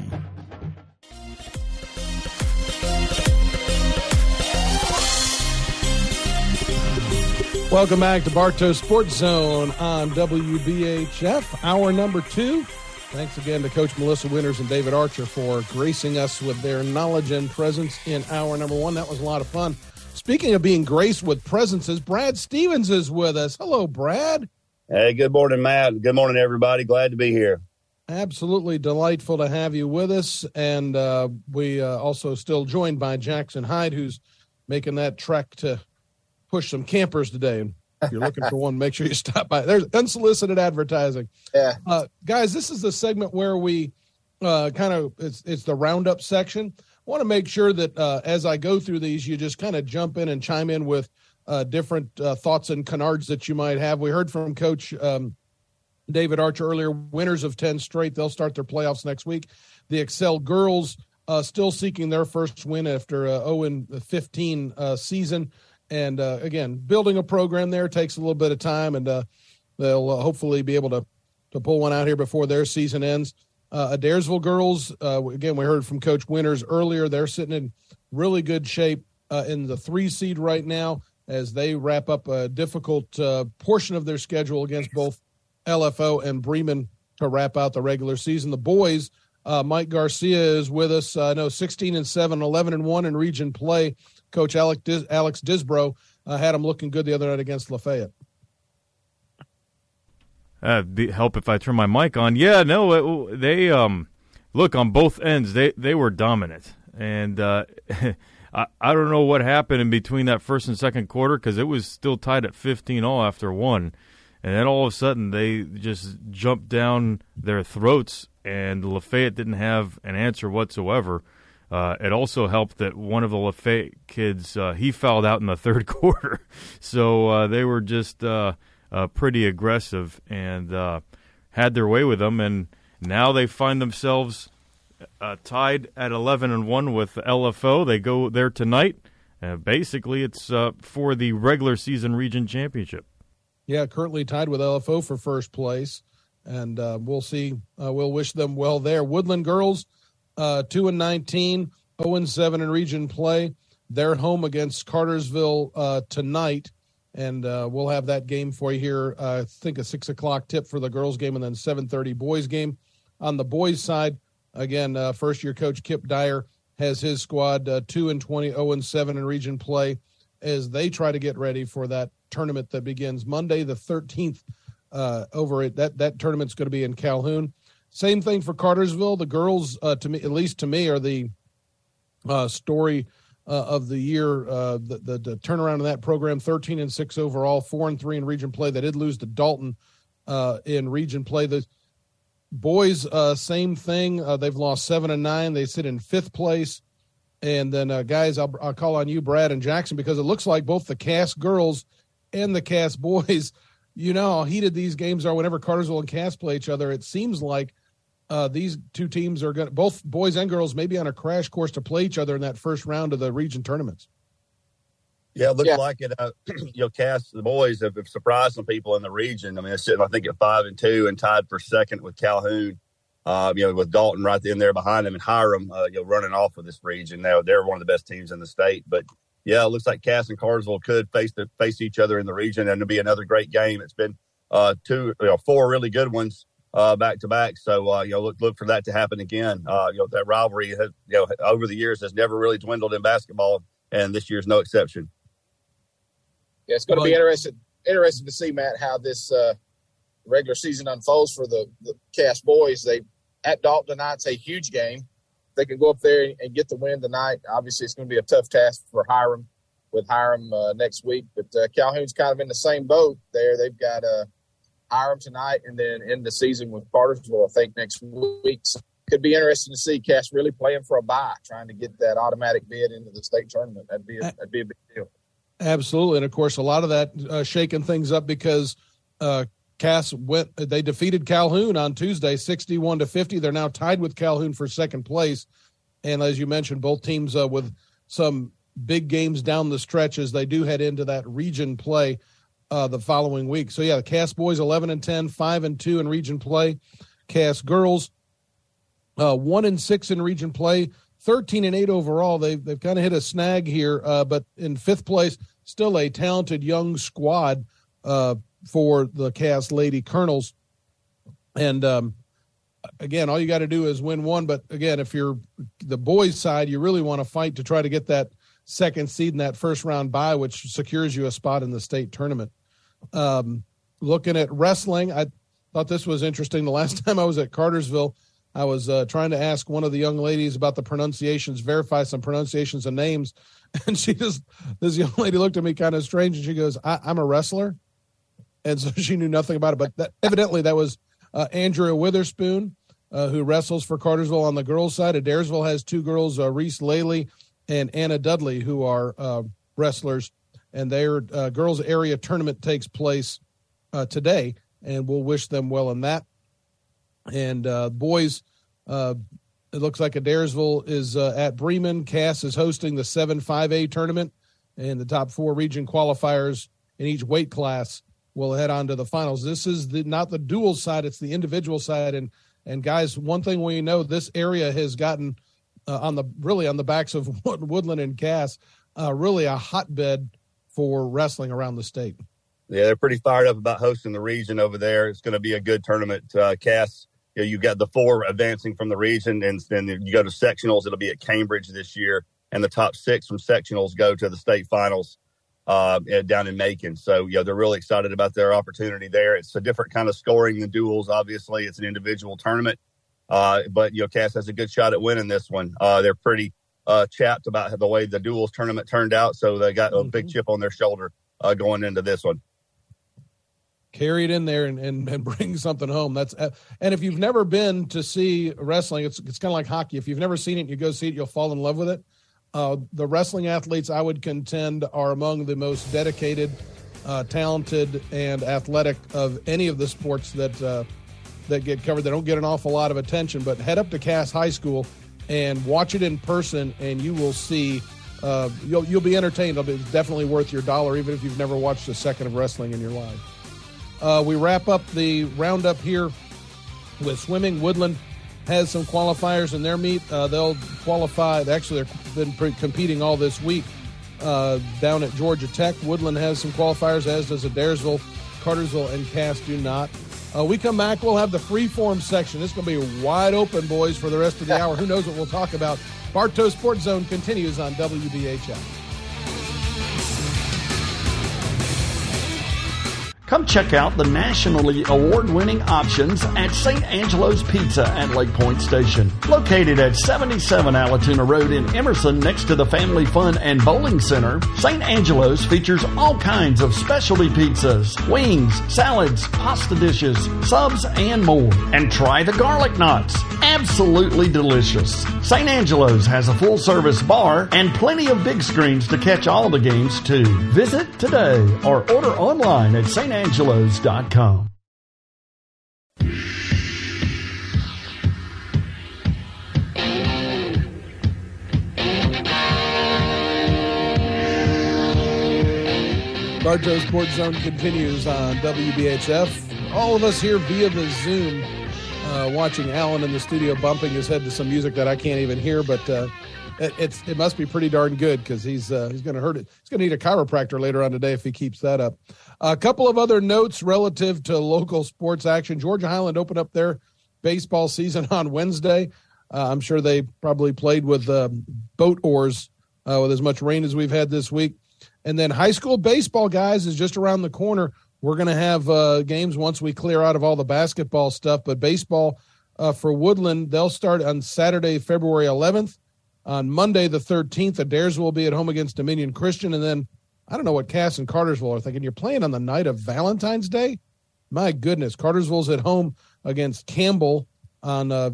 Welcome back to Bartow Sports Zone on WBHF, hour number two. Thanks again to Coach Melissa Winters and David Archer for gracing us with their knowledge and presence in hour number one. That was a lot of fun. Speaking of being graced with presences, Brad Stevens is with us. Hello, Brad. Hey, good morning, Matt. Good morning, everybody. Glad to be here. Absolutely delightful to have you with us. And uh, we uh, also still joined by Jackson Hyde, who's making that trek to push some campers today. And if you're looking for (laughs) one, make sure you stop by. There's unsolicited advertising. Yeah. Uh, guys, this is the segment where we uh, kind of it's it's the roundup section. I want to make sure that uh, as I go through these, you just kind of jump in and chime in with uh, different uh, thoughts and canards that you might have. We heard from Coach um, David Archer earlier. Winners of ten straight, they'll start their playoffs next week. The Excel girls uh, still seeking their first win after a 0 15 season. And uh, again, building a program there takes a little bit of time, and uh, they'll uh, hopefully be able to to pull one out here before their season ends. Uh, Adairsville girls, uh, again, we heard from Coach Winters earlier. They're sitting in really good shape uh, in the three seed right now as they wrap up a difficult uh, portion of their schedule against both LFO and Bremen to wrap out the regular season. The boys, Mike Garcia is with us. I know 16 and 7, 11 and 1 in region play. Coach Alex, Dis- Alex Disbro uh, had him looking good the other night against Lafayette. Uh, be, help if I turn my mic on. Yeah, no, it, they um, look on both ends. They they were dominant, and uh, (laughs) I I don't know what happened in between that first and second quarter because it was still tied at fifteen all after one, and then all of a sudden they just jumped down their throats, and Lafayette didn't have an answer whatsoever. Uh, it also helped that one of the Lafayette kids uh, he fouled out in the (laughs) third quarter, so uh, they were just uh, uh, pretty aggressive and uh, had their way with them. And now they find themselves tied at eleven and one with LFO. They go there tonight basically it's for the regular season region championship. Yeah, currently tied with LFO for first place, and we'll see. We'll wish them well there. Woodland girls, uh, two and 19, 0 and seven in region play. They're home against Cartersville uh, tonight, and uh, we'll have that game for you here. Uh, I think a six o'clock tip for the girls game, and then seven thirty boys game. On the boys side, again, first year coach Kip Dyer has his squad two and 20, 0 and seven in region play as they try to get ready for that tournament that begins Monday the 13th uh, over it. That that tournament's going to be in Calhoun. Same thing for Cartersville. The girls, uh, to me, at least to me, are the uh, story uh, of the year. Uh, the, the, the turnaround in that program: 13 and six overall, four and three in region play. They did lose to Dalton uh, in region play. The boys, same thing. they've lost seven and nine. They sit in fifth place. And then, guys, I'll, I'll call on you, Brad and Jackson, because it looks like both the Cass girls and the Cass (laughs) boys. You know how heated these games are whenever Cartersville and Cass play each other. It seems like uh, these two teams are going to, both boys and girls, maybe on a crash course to play each other in that first round of the region tournaments. Yeah, it looks yeah. like it. Uh, (clears throat) you know, Cass, the boys have, have, surprised some people in the region. I mean, they're sitting, I think, at five and two and tied for second with Calhoun. Uh, you know, with Dalton right in there behind them and Hiram, uh, you know, running off of this region. Now they're one of the best teams in the state, but yeah, it looks like Cass and Cartersville could face the, face each other in the region, and it'll be another great game. It's been uh, two, you know, four really good ones back to back. So uh, you know, look look for that to happen again. Uh, you know, that rivalry, has, you know, over the years has never really dwindled in basketball, and this year's no exception. Yeah, it's going to be interesting interesting to see Matt how this uh, regular season unfolds for the, the Cass boys. They at Dalton tonight. It's a huge game they can go up there and get the win tonight, obviously it's going to be a tough task for Hiram with Hiram uh, next week. But uh, Calhoun's kind of in the same boat there. They've got uh, Hiram tonight and then in the season with Cartersville, I think, next week. So could be interesting to see Cass really playing for a bye, trying to get that automatic bid into the state tournament. That'd be a, that'd be a big deal. Absolutely, and of course, a lot of that uh, shaking things up because uh, Cass went. They defeated Calhoun on Tuesday, sixty-one to fifty. They're now tied with Calhoun for second place, and as you mentioned, both teams uh, with some big games down the stretch as they do head into that region play uh, the following week. So yeah, the Cass boys eleven and 10, 5 and two in region play. Cass girls uh, one and six in region play, thirteen and eight overall. They've they've kind of hit a snag here, uh, but in fifth place, still a talented young squad. Uh, for the Cass Lady Colonels. And um, again, all you got to do is win one. But again, if you're the boys' side, you really want to fight to try to get that second seed in that first round bye, which secures you a spot in the state tournament. Um, looking at wrestling, I thought this was interesting. The last (laughs) time I was at Cartersville, I was uh, trying to ask one of the young ladies about the pronunciations, verify some pronunciations and names. (laughs) And she just, this young lady looked at me kind of strange and she goes, I- I'm a wrestler and so (laughs) she knew nothing about it. But that, evidently, that was uh, Andrea Witherspoon, uh, who wrestles for Cartersville on the girls' side. Adairsville has two girls, uh, Reese Laley and Anna Dudley, who are uh, wrestlers, and their uh, girls' area tournament takes place uh, today, and we'll wish them well in that. And boys, it looks like Adairsville is at Bremen. Cass is hosting the 7 5A tournament, and the top four region qualifiers in each weight class will head on to the finals. This is the not the dual side; it's the individual side. And and guys, one thing we know: this area has gotten uh, on the really on the backs of (laughs) Woodland and Cass, uh, really a hotbed for wrestling around the state. Yeah, they're pretty fired up about hosting the region over there. It's going to be a good tournament. Uh, Cass, you, know, you got the four advancing from the region, and then you go to sectionals. It'll be at Cambridge this year, and the top six from sectionals go to the state finals uh, down in Macon. So, you know, they're really excited about their opportunity there. It's a different kind of scoring than duals. Obviously, it's an individual tournament. Uh, but, you know, Cass has a good shot at winning this one. Uh, they're pretty uh, chapped about the way the duals tournament turned out. So they got a big mm-hmm. chip on their shoulder uh, going into this one. Carry it in there and, and, and (laughs) bring something home. That's uh, and if you've never been to see wrestling, it's it's kind of like hockey. If you've never seen it, you go see it, you'll fall in love with it uh, the wrestling athletes, I would contend, are among the most dedicated, uh, talented, and athletic of any of the sports that uh, that get covered. They don't get an awful lot of attention, but head up to Cass High School and watch it in person, and you will see uh, you'll you'll be entertained. It's definitely worth your dollar, even if you've never watched a second of wrestling in your life. Uh, we wrap up the roundup here with swimming. Woodland has some qualifiers in their meet. Uh, they'll qualify. Actually, they've been pre- competing all this week uh, down at Georgia Tech. Woodland has some qualifiers, as does Adairsville. Cartersville and Cass do not. Uh, we come back, we'll have the freeform section. It's going to be wide open, boys, for the rest of the hour. Who knows what we'll talk about? Bartow Sports Zone continues on WBHF. Come check out the nationally award winning options at St. Angelo's Pizza at Lake Point Station. Located at 77 Allatoona Road in Emerson next to the Family Fun and Bowling Center, St. Angelo's features all kinds of specialty pizzas, wings, salads, pasta dishes, subs, and more. And try the garlic knots. Absolutely delicious. St. Angelo's has a full service bar and plenty of big screens to catch all the games too. Visit today or order online at St angelos.com. Bartow Sports Zone continues on WBHF. All of us here via the Zoom, uh, watching Alan in the studio bumping his head to some music that I can't even hear, but uh, it, it's it must be pretty darn good because he's uh, he's going to hurt it. He's going to need a chiropractor later on today if he keeps that up. A couple of other notes relative to local sports action. Georgia Highland opened up their baseball season (laughs) on Wednesday. Uh, I'm sure they probably played with uh, boat oars uh, with as much rain as we've had this week. And then high school baseball, guys, is just around the corner. We're going to have uh, games once we clear out of all the basketball stuff. But baseball uh, for Woodland, they'll start on Saturday, February 11th. On Monday, the 13th, Adairs will be at home against Dominion Christian. And then I don't know what Cass and Cartersville are thinking. You're playing on the night of Valentine's Day? My goodness. Cartersville's at home against Campbell on uh,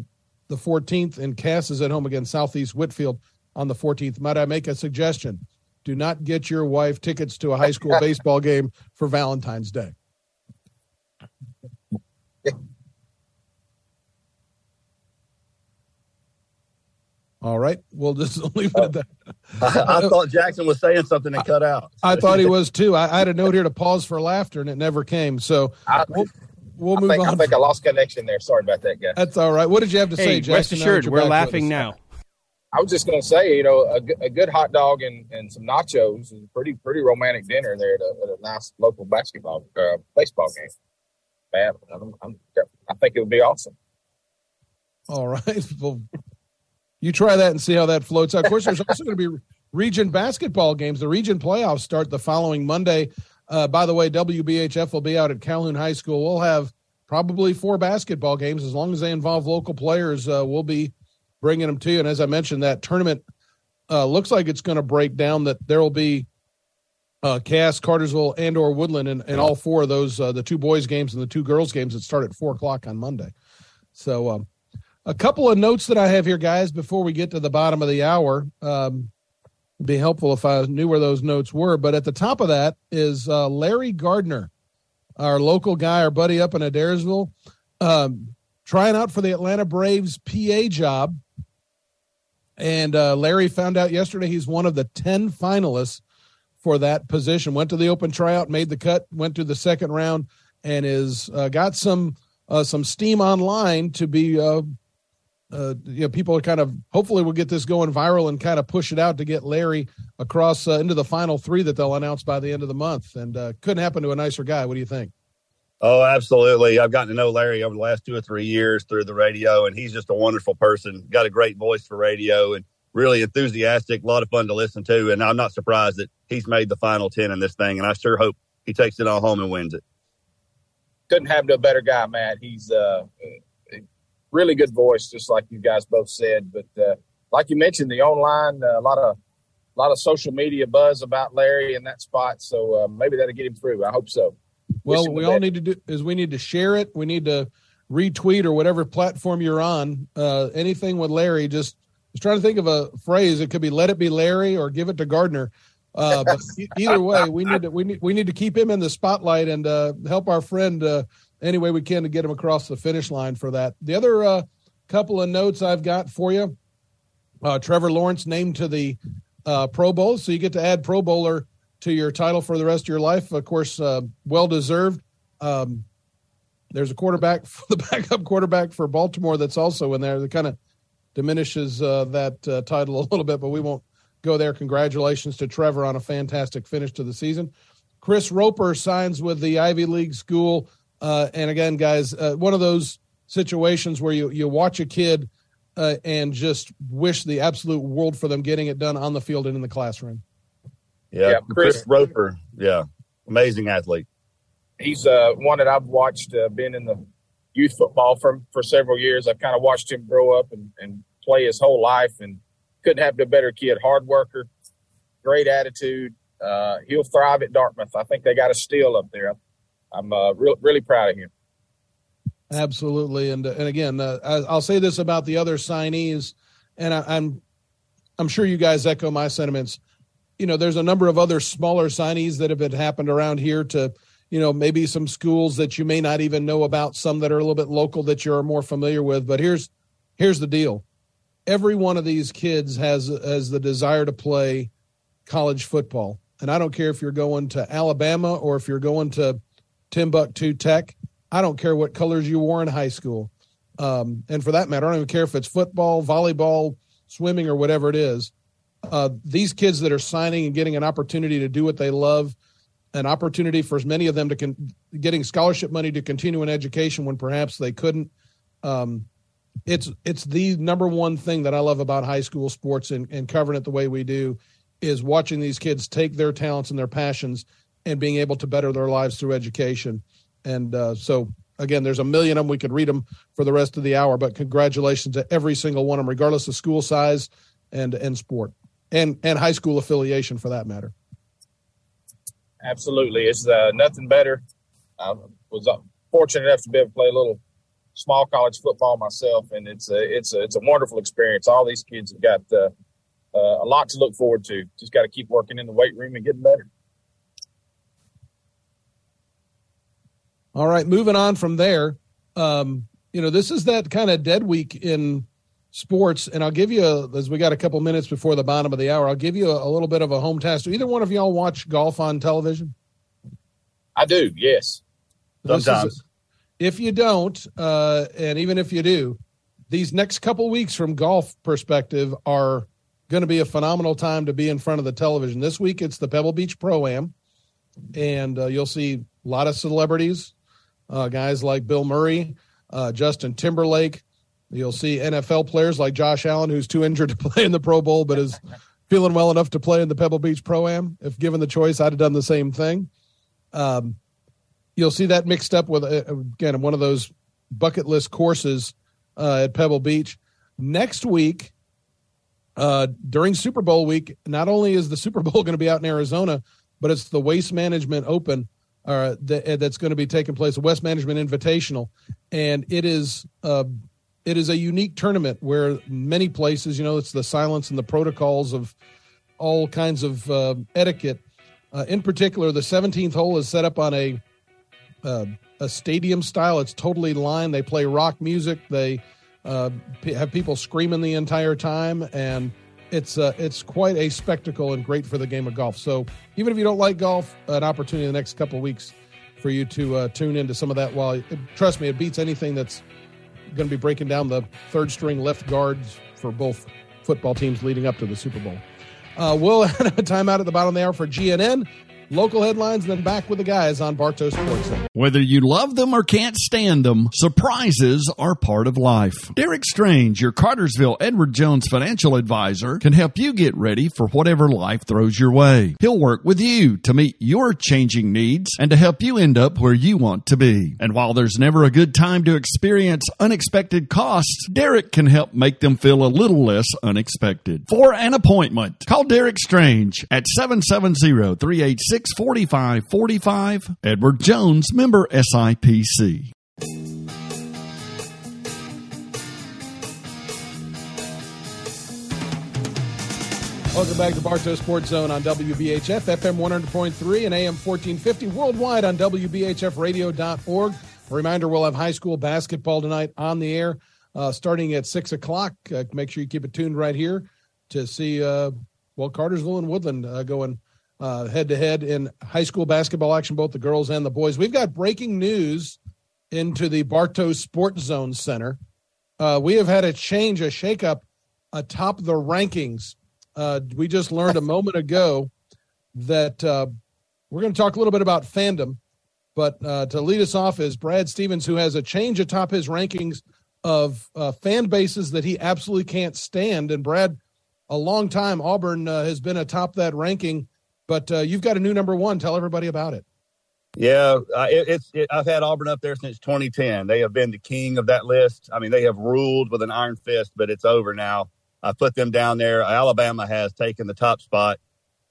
the 14th, and Cass is at home against Southeast Whitfield on the 14th. Might I make a suggestion? Do not get your wife tickets to a high school (laughs) baseball game for Valentine's Day. All right, we'll (laughs) just leave it at that. I, I, thought Jackson was saying something and cut out. I thought he was too. I, I, had a note here to pause for laughter, and it never came. So we'll, we'll move think, on. I think I lost connection there. Sorry about that, guy. That's all right. What did you have to hey, say, Jackson? Rest assured, we're laughing now. I was just going to say, you know, a, a, good hot dog and, and some nachos is a pretty pretty romantic dinner there at a, at a nice local basketball uh, baseball game. Man, I'm, I'm, I think it would be awesome. All right. (laughs) Well, you try that and see how that floats out. Of course, there's also going to be region basketball games. The region playoffs start the following Monday. Uh, by the way, WBHF will be out at Calhoun High School. We'll have probably four basketball games as long as they involve local players. Uh, we'll be bringing them to you. And as I mentioned, that tournament uh, looks like it's going to break down. That there will be uh, Cass, Cartersville, and or Woodland, and, and all four of those, uh, the two boys games and the two girls games that start at four o'clock on Monday. So, um, a couple of notes that I have here, guys, before we get to the bottom of the hour. Um, be helpful if I knew where those notes were. But at the top of that is uh, Larry Gardner, our local guy, our buddy up in Adairsville, um, trying out for the Atlanta Braves PA job. And uh, Larry found out yesterday he's one of the 10 finalists for that position. Went to the open tryout, made the cut, went to the second round, and is uh, got some uh, some steam online to be uh, you know, people are kind of hopefully we'll get this going viral and kind of push it out to get Larry across uh, into the final three that they'll announce by the end of the month. And uh, couldn't happen to a nicer guy. What do you think? Oh, absolutely. I've gotten to know Larry over the last two or three years through the radio, and he's just a wonderful person. Got a great voice for radio and really enthusiastic, a lot of fun to listen to. And I'm not surprised that he's made the final 10 in this thing. And I sure hope he takes it all home and wins it. Couldn't have no better guy, Matt. He's uh, really good voice, just like you guys both said. But uh, like you mentioned, the online, uh, a lot of a lot of social media buzz about Larry in that spot. So uh, maybe that'll get him through. I hope so. Well, we all need to do is we need to share it. We need to retweet or whatever platform you're on. Uh, anything with Larry, just just trying to think of a phrase. It could be "Let it be Larry" or "Give it to Gardner." Uh, but either way, we need to we need we need to keep him in the spotlight and uh, help our friend uh, any way we can to get him across the finish line for that. The other uh, couple of notes I've got for you: uh, Trevor Lawrence named to the uh, Pro Bowl, so you get to add Pro Bowler to your title for the rest of your life. Of course, uh, well deserved. Um, there's a quarterback, for (laughs) the backup quarterback for Baltimore, that's also in there. That kind of diminishes uh, that uh, title a little bit, but we won't go there. Congratulations to Trevor on a fantastic finish to the season. Chris Roper signs with the Ivy League school, uh, and again, guys, uh, one of those situations where you you watch a kid uh, and just wish the absolute world for them getting it done on the field and in the classroom. Yeah, yeah Chris, Chris, Roper. Yeah, amazing athlete. He's uh, one that I've watched. Uh, been in the youth football for for several years. I've kind of watched him grow up and, and play his whole life, and couldn't have a better kid. Hard worker, great attitude. Uh, he'll thrive at Dartmouth. I think they got a steal up there. I'm uh, re- really proud of him. Absolutely, and and again, uh, I'll say this about the other signees, and I, I'm I'm sure you guys echo my sentiments. You know, there's a number of other smaller signees that have happened around here to, you know, maybe some schools that you may not even know about, some that are a little bit local that you're more familiar with. But here's here's the deal: every one of these kids has has the desire to play college football, and I don't care if you're going to Alabama or if you're going to Timbuktu Tech I don't care what colors you wore in high school. Um, and for that matter, I don't even care if it's football, volleyball, swimming, or whatever it is. Uh, these kids that are signing and getting an opportunity to do what they love, an opportunity for as many of them to con- getting scholarship money to continue an education when perhaps they couldn't. Um, it's it's the number one thing that I love about high school sports and, and covering it the way we do is watching these kids take their talents and their passions and being able to better their lives through education. And uh, so, again, there's a million of them. We could read them for the rest of the hour, but congratulations to every single one of them, regardless of school size and and sport and and high school affiliation for that matter. Absolutely, it's uh, nothing better. I was uh, fortunate enough to be able to play a little small college football myself, and it's a it's a it's a wonderful experience. All these kids have got uh, uh, a lot to look forward to. Just got to keep working in the weight room and getting better. All right, moving on from there. Um, you know, this is that kind of dead week in sports, and I'll give you a, as we got a couple minutes before the bottom of the hour. I'll give you a, a little bit of a home test. Do either one of y'all watch golf on television? I do. Yes. Sometimes. if you don't, uh, and even if you do, these next couple weeks from golf perspective are going to be a phenomenal time to be in front of the television. This week it's the Pebble Beach Pro Am, and uh, you'll see a lot of celebrities, uh, guys like Bill Murray, uh, Justin Timberlake. You'll see NFL players like Josh Allen, who's too injured (laughs) to play in the Pro Bowl, but is (laughs) feeling well enough to play in the Pebble Beach Pro Am. If given the choice, I'd have done the same thing. Um, you'll see that mixed up with, uh, again, one of those bucket list courses uh, at Pebble Beach. Next week, uh, during Super Bowl week, not only is the Super Bowl (laughs) going to be out in Arizona, but it's the Waste Management Open uh, uh, that's going to be taking place, the Waste Management Invitational, and it is uh, it is a unique tournament where many places, you know, it's the silence and the protocols of all kinds of uh, etiquette. In particular, the 17th hole is set up on a uh, a stadium style. It's totally lined. They play rock music. They uh, have people screaming the entire time, and it's uh, it's quite a spectacle and great for the game of golf. So even if you don't like golf, an opportunity in the next couple weeks for you to uh, tune into some of that. While trust me, it beats anything that's going to be breaking down the third string left guards for both football teams leading up to the Super Bowl. Uh, we'll (laughs) have a timeout at the bottom of the hour for GNN local headlines, then back with the guys on Bartow Sports Whether you love them or can't stand them, surprises are part of life. Derek Strange, your Cartersville Edward Jones financial advisor, can help you get ready for whatever life throws your way. He'll work with you to meet your changing needs and to help you end up where you want to be. And while there's never a good time to experience unexpected costs, Derek can help make them feel a little less unexpected. For an appointment, call Derek Strange at 770 386 64545. Edward Jones, member SIPC. Welcome back to Bartow Sports Zone on WBHF, FM 100.3 and AM 1450, worldwide on WBHFradio.org. A reminder we'll have high school basketball tonight on the air uh, starting at 6 o'clock. Uh, make sure you keep it tuned right here to see uh, well, Cartersville and Woodland uh, going head to head in high school basketball action, both the girls and the boys. We've got breaking news into the Bartow Sports Zone Center. Uh, we have had a change, a shakeup atop the rankings. Uh, we just learned a (laughs) moment ago that uh, we're going to talk a little bit about fandom, but uh, to lead us off is Brad Stevens, who has a change atop his rankings of uh, fan bases that he absolutely can't stand. And Brad, a long time Auburn uh, has been atop that ranking, but you've got a new number one. Tell everybody about it. Yeah, uh, it, it's. It, I've had Auburn up there since 2010. They have been the king of that list. I mean, they have ruled with an iron fist, but it's over now. I put them down there. Alabama has taken the top spot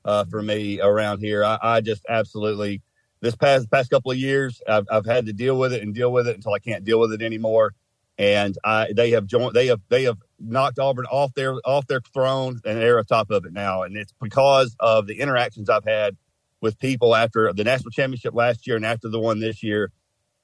uh, for me around here. I, I, just absolutely this past past couple of years, I've, I've had to deal with it and deal with it until I can't deal with it anymore. And I, they have joined. They have they have knocked Auburn off their off their throne, and they're atop of it now. And it's because of the interactions I've had with people after the national championship last year and after the one this year.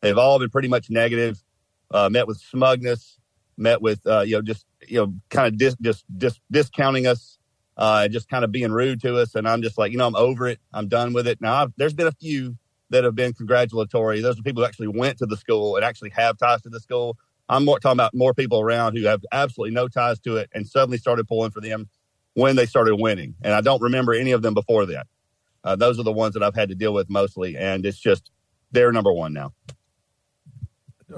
They've all been pretty much negative. Uh, met with smugness, met with uh, you know just you know kind of dis, just dis, discounting us, uh, just kind of being rude to us. And I'm just like you know I'm over it. I'm done with it. Now I've, there's been a few that have been congratulatory. Those are people who actually went to the school and actually have ties to the school. I'm more talking about more people around who have absolutely no ties to it and suddenly started pulling for them when they started winning. And I don't remember any of them before that. Uh, those are the ones that I've had to deal with mostly, and it's just they're number one now.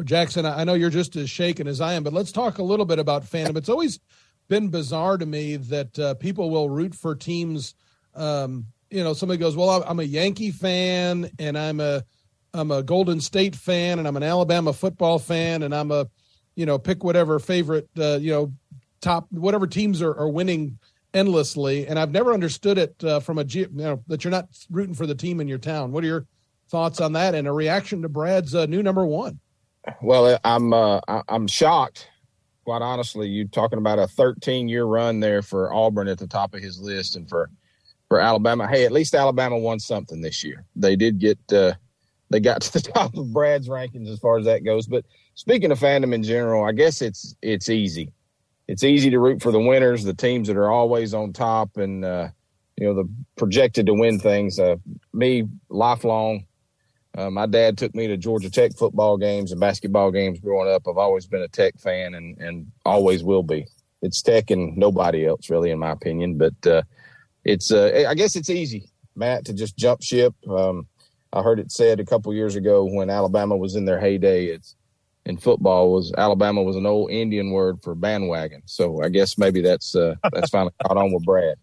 Jackson, I know you're just as shaken as I am, but let's talk a little bit about fandom. It's always been bizarre to me that uh, people will root for teams. Um, you know, somebody goes, "Well, I'm a Yankee fan, and I'm a I'm a Golden State fan, and I'm an Alabama football fan, and I'm a, you know, pick whatever favorite, uh, you know, top whatever teams are, are winning endlessly, and I've never understood it uh, from a you know that you're not rooting for the team in your town. What are your thoughts on that and a reaction to Brad's uh, new number one? Well, I'm uh, I'm shocked, quite honestly. You talking about a 13 year run there for Auburn at the top of his list, and for for Alabama. Hey, at least Alabama won something this year. They did get uh, they got to the top of Brad's rankings as far as that goes. But speaking of fandom in general, I guess it's it's easy it's easy to root for the winners, the teams that are always on top, and uh, you know the projected to win things. Uh, me, lifelong. Uh, my dad took me to Georgia Tech football games and basketball games growing up. I've always been a Tech fan and and always will be. It's Tech and nobody else, really, in my opinion. But uh, it's uh, I guess it's easy, Matt, to just jump ship. Um, I heard it said a couple years ago when Alabama was in their heyday. It's in football was Alabama was an old Indian word for bandwagon. So I guess maybe that's uh, that's finally caught on with Brad.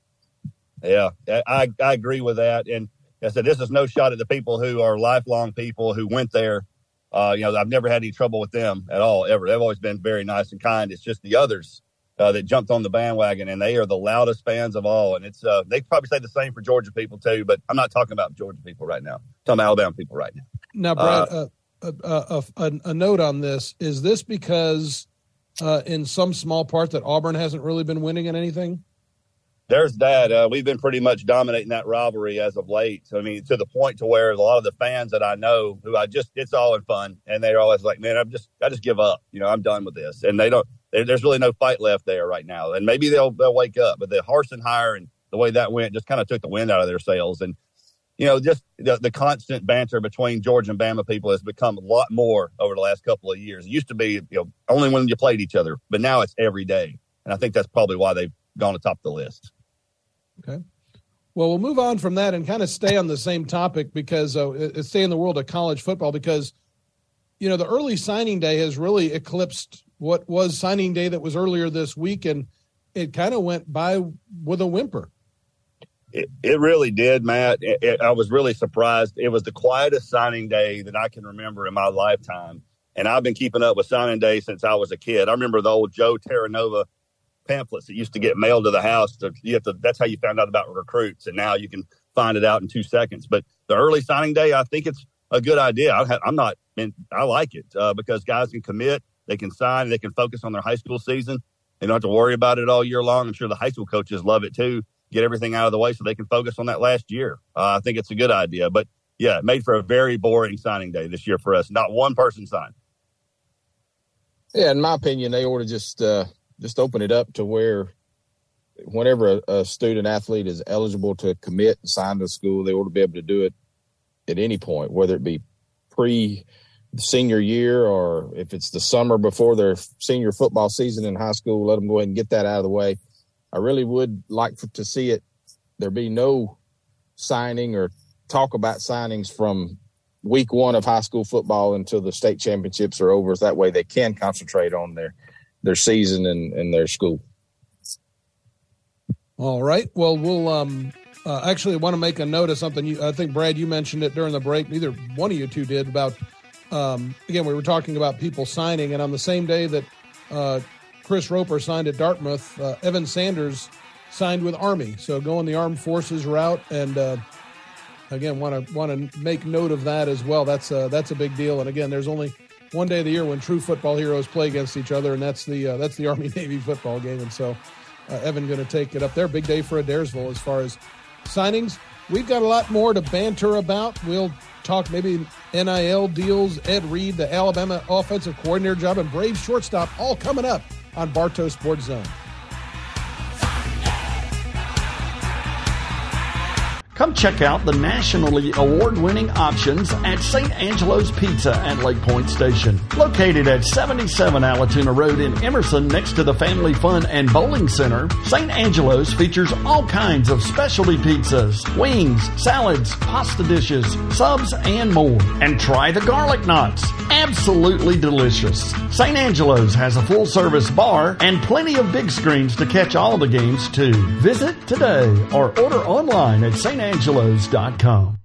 Yeah, I I agree with that. And I said this is no shot at the people who are lifelong people who went there. Uh, you know, I've never had any trouble with them at all ever. They've always been very nice and kind. It's just the others uh, that jumped on the bandwagon, and they are the loudest fans of all. And it's uh, they probably say the same for Georgia people too. But I'm not talking about Georgia people right now. I'm talking about Alabama people right now. Now, Brad, uh, uh a, a, a, note on this. Is this because, uh, in some small part, that Auburn hasn't really been winning at anything? There's that. Uh, we've been pretty much dominating that rivalry as of late. I mean, to the point to where a lot of the fans that I know, who I just, it's all in fun, and they're always like, "Man, I'm just, I just give up. You know, I'm done with this." And they don't. There's really no fight left there right now. And maybe they'll they'll wake up. But the Harsin hire and the way that went just kind of took the wind out of their sails. And you know, just the, the constant banter between Georgia and Bama people has become a lot more over the last couple of years. It used to be, you know, only when you played each other, but now it's every day. And I think that's probably why they've gone atop the list. Okay. Well, we'll move on from that and kind of stay on the same topic because uh, stay in the world of college football because, you know, the early signing day has really eclipsed what was signing day that was earlier this week. And it kind of went by with a whimper. It, it really did, Matt. It, it, I was really surprised. It was the quietest signing day that I can remember in my lifetime. And I've been keeping up with signing day since I was a kid. I remember the old Joe Terranova pamphlets that used to get mailed to the house. To, you have to, that's how you found out about recruits. And now you can find it out in two seconds. But the early signing day, I think it's a good idea. I am not, I like it uh, because guys can commit, they can sign, they can focus on their high school season. They don't have to worry about it all year long. I'm sure the high school coaches love it too get everything out of the way so they can focus on that last year. Uh, I think it's a good idea. But yeah, made for a very boring signing day this year for us. Not one person signed. Yeah, in my opinion, they ought to just uh, just open it up to where whenever a, a student athlete is eligible to commit and sign to school, they ought to be able to do it at any point, whether it be pre senior year or if it's the summer before their senior football season in high school, let them go ahead and get that out of the way. I really would like for, to see it. There be no signing or talk about signings from week one of high school football until the state championships are over. That way they can concentrate on their, their season and, and their school. All right. Well, we'll um, uh, actually want to make a note of something. You, I think Brad, you mentioned it during the break. Neither one of you two did about. Um, again, we were talking about people signing, and on the same day that uh, Chris Roper signed at Dartmouth, uh, Evan Sanders signed with Army. So going the armed forces route, and uh, again, want to want to make note of that as well. That's a, that's a big deal. And again, there's only one day of the year when true football heroes play against each other, and that's the uh, that's the (laughs) Army Navy football game. And so uh, Evan going to take it up there. Big day for Adairsville as far as signings. We've got a lot more to banter about. We'll talk maybe NIL deals, Ed Reed, the Alabama offensive coordinator job, and Brave shortstop all coming up on Bartow Sports Zone. Come check out the nationally award winning options at St. Angelo's Pizza at Lake Point Station. Located at 77 Allatoona Road in Emerson next to the Family Fun and Bowling Center, St. Angelo's features all kinds of specialty pizzas, wings, salads, pasta dishes, subs, and more. And try the garlic knots. Absolutely delicious. St. Angelo's has a full service bar and plenty of big screens to catch all the games too. Visit today or order online at St angelos.com.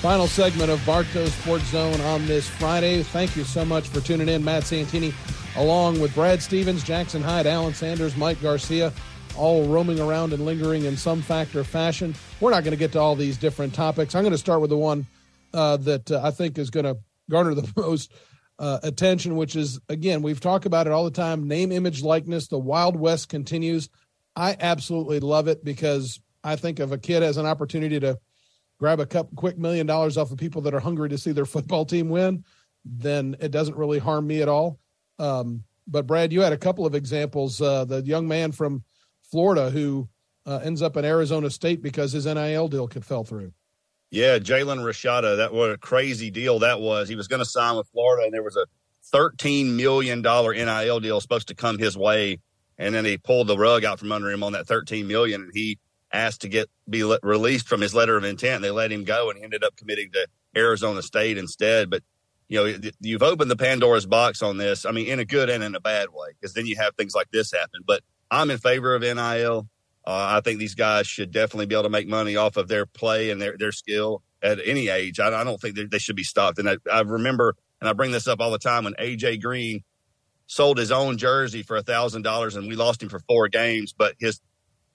Final segment of Bartow Sports Zone on this Friday. Thank you so much for tuning in. Matt Santini, along with Brad Stevens, Jackson Hyde, Alan Sanders, Mike Garcia, all roaming around and lingering in some factor fashion. We're not going to get to all these different topics. I'm going to start with the one uh, that uh, I think is going to garner the (laughs) most uh, attention, which is again, we've talked about it all the time name, image, likeness. The Wild West continues. I absolutely love it because I think if a kid has an opportunity to grab a cup, quick million dollars off of people that are hungry to see their football team win, then it doesn't really harm me at all. Um, but Brad, you had a couple of examples. Uh, the young man from Florida who uh, ends up in Arizona State because his NIL deal could fell through. Yeah, Jaden Rashada. That what a crazy deal that was. He was going to sign with Florida, and there was a thirteen million dollar NIL deal supposed to come his way, and then he pulled the rug out from under him on that thirteen million, and he asked to get be le- released from his letter of intent. They let him go, and he ended up committing to Arizona State instead. But you know, you've opened the Pandora's box on this. I mean, in a good and in a bad way, because then you have things like this happen. But I'm in favor of NIL. Uh, I think these guys should definitely be able to make money off of their play and their, their skill at any age. I, I don't think they should be stopped. And I, I, remember, and I bring this up all the time, when AJ Green sold his own jersey for a thousand dollars and we lost him for four games, but his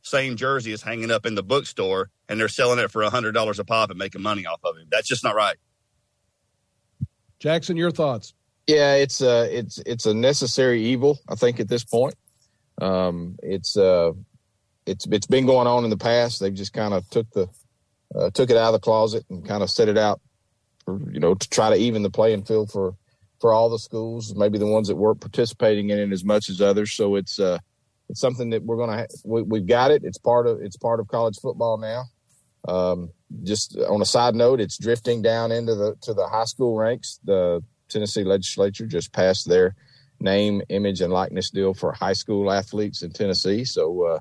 same jersey is hanging up in the bookstore and they're selling it for a hundred dollars a pop and making money off of him. That's just not right. Jackson, your thoughts? Yeah, it's a uh, it's it's a necessary evil. I think at this point, um, it's uh, it's it's been going on in the past. They've just kind of took the uh, took it out of the closet and kind of set it out, for, you know, to try to even the playing field for for all the schools, maybe the ones that weren't participating in it as much as others. So it's uh it's something that we're gonna ha- we, we've got it. It's part of it's part of college football now. Um, just on a side note, it's drifting down into the to the high school ranks. The Tennessee legislature just passed their name, image, and likeness deal for high school athletes in Tennessee. So uh,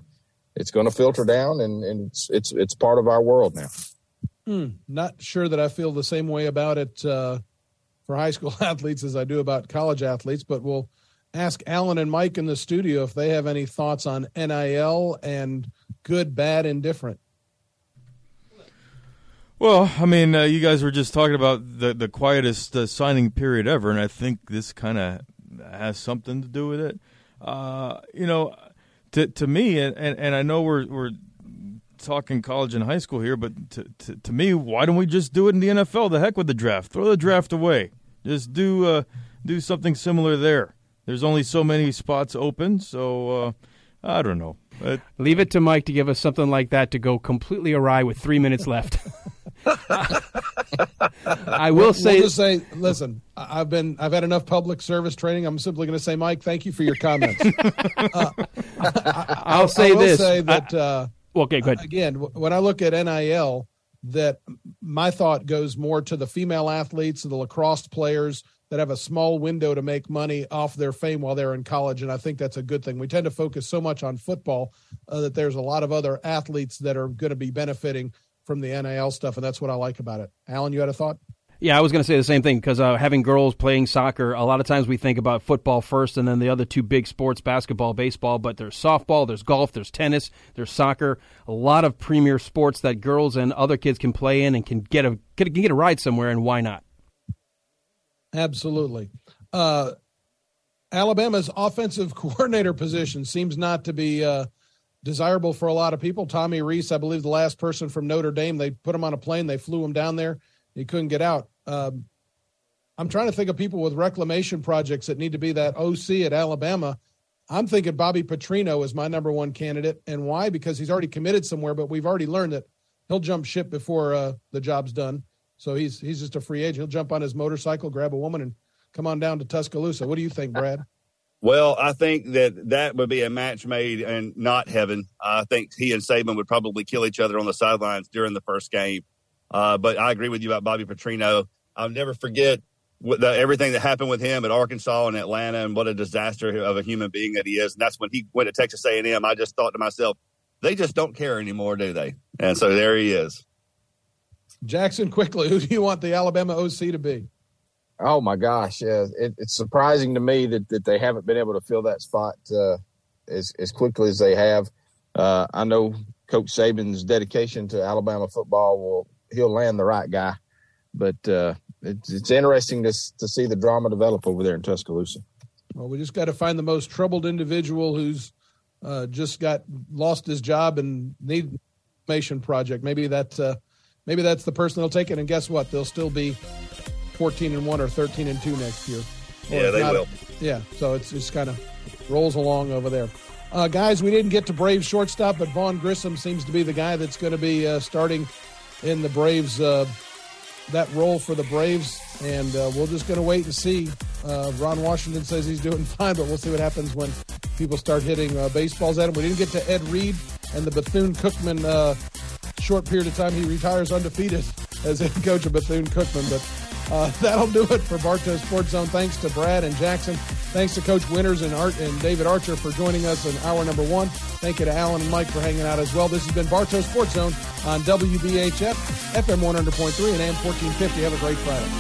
it's going to filter down, and, and it's it's it's part of our world now. Mm, not sure that I feel the same way about it uh, for high school (laughs) athletes as I do about college athletes, but we'll ask Alan and Mike in the studio if they have any thoughts on NIL and good, bad, indifferent. Well, I mean, uh, you guys were just talking about the the quietest uh, signing period ever, and I think this kind of has something to do with it. Uh, you know, to to me, and, and, and I know we're we're talking college and high school here, but to, to, to me, why don't we just do it in the NFL? The heck with the draft. Throw the draft away. Just do uh, do something similar there. There's only so many spots open, so uh, I don't know. Leave it to Mike to give us something like that to go completely awry with three minutes left. (laughs) I will say, we'll just say, listen, I've been, I've had enough public service training. I'm simply going to say, Mike, thank you for your comments. (laughs) uh, I, will say I will this. Say that. Uh, okay, go ahead. Again, when I look at NIL, that my thought goes more to the female athletes, the lacrosse players that have a small window to make money off their fame while they're in college, and I think that's a good thing. We tend to focus so much on football uh, that there's a lot of other athletes that are going to be benefiting from the NIL stuff, and that's what I like about it. Alan, you had a thought? Yeah, I was going to say the same thing because uh, having girls playing soccer, a lot of times we think about football first and then the other two big sports, basketball, baseball, but there's softball, there's golf, there's tennis, there's soccer, a lot of premier sports that girls and other kids can play in and can get a, get, get a ride somewhere, and why not? Absolutely. Uh, Alabama's offensive (laughs) coordinator position seems not to be uh, desirable for a lot of people. Tommy Rees, I believe, the last person from Notre Dame, they put him on a plane, they flew him down there. He couldn't get out. Um, I'm trying to think of people with reclamation projects that need to be that OC at Alabama. I'm thinking Bobby Petrino is my number one candidate. And why? Because he's already committed somewhere, but we've already learned that he'll jump ship before uh, the job's done. So he's he's just a free agent. He'll jump on his motorcycle, grab a woman, and come on down to Tuscaloosa. What do you think, Brad? Well, I think that that would be a match made and not heaven. I think he and Saban would probably kill each other on the sidelines during the first game. Uh, but I agree with you about Bobby Petrino. I'll never forget the, everything that happened with him at Arkansas and Atlanta, and what a disaster of a human being that he is. And that's when he went to Texas A&M. I just thought to myself, they just don't care anymore, do they? And so there he is. Jackson, quickly, who do you want the Alabama OC to be? Oh my gosh, yeah, it, it's surprising to me that, that they haven't been able to fill that spot uh, as as quickly as they have. Uh, I know Coach Saban's dedication to Alabama football will he'll land the right guy. But uh, it's, it's interesting to to see the drama develop over there in Tuscaloosa. Well, we just got to find the most troubled individual who's uh, just got lost his job and need information project. Maybe that uh, maybe that's the person that'll take it. And guess what? They'll still be fourteen and one or thirteen and two next year. Yeah, they not, will. Yeah, so it's just kind of rolls along over there. Uh, guys, we didn't get to Brave shortstop, but Vaughn Grissom seems to be the guy that's going to be uh, starting in the Braves, uh, that role for the Braves. And uh, we're just going to wait and see. Uh, Ron Washington says he's doing (laughs) fine, but we'll see what happens when people start hitting uh, baseballs at him. We didn't get to Ed Reed and the Bethune Cookman uh, short period of time. He retires undefeated (laughs) as head coach of Bethune Cookman. But uh, (laughs) that'll do it for Bartow Sports Zone. Thanks to Brad and Jackson. Thanks to Coach Winters and Art and David Archer for joining us in hour number one. Thank you to Alan and Mike for hanging out as well. This has been Bartow Sports Zone on WBHF, FM 100.3 and AM 1450. Have a great Friday.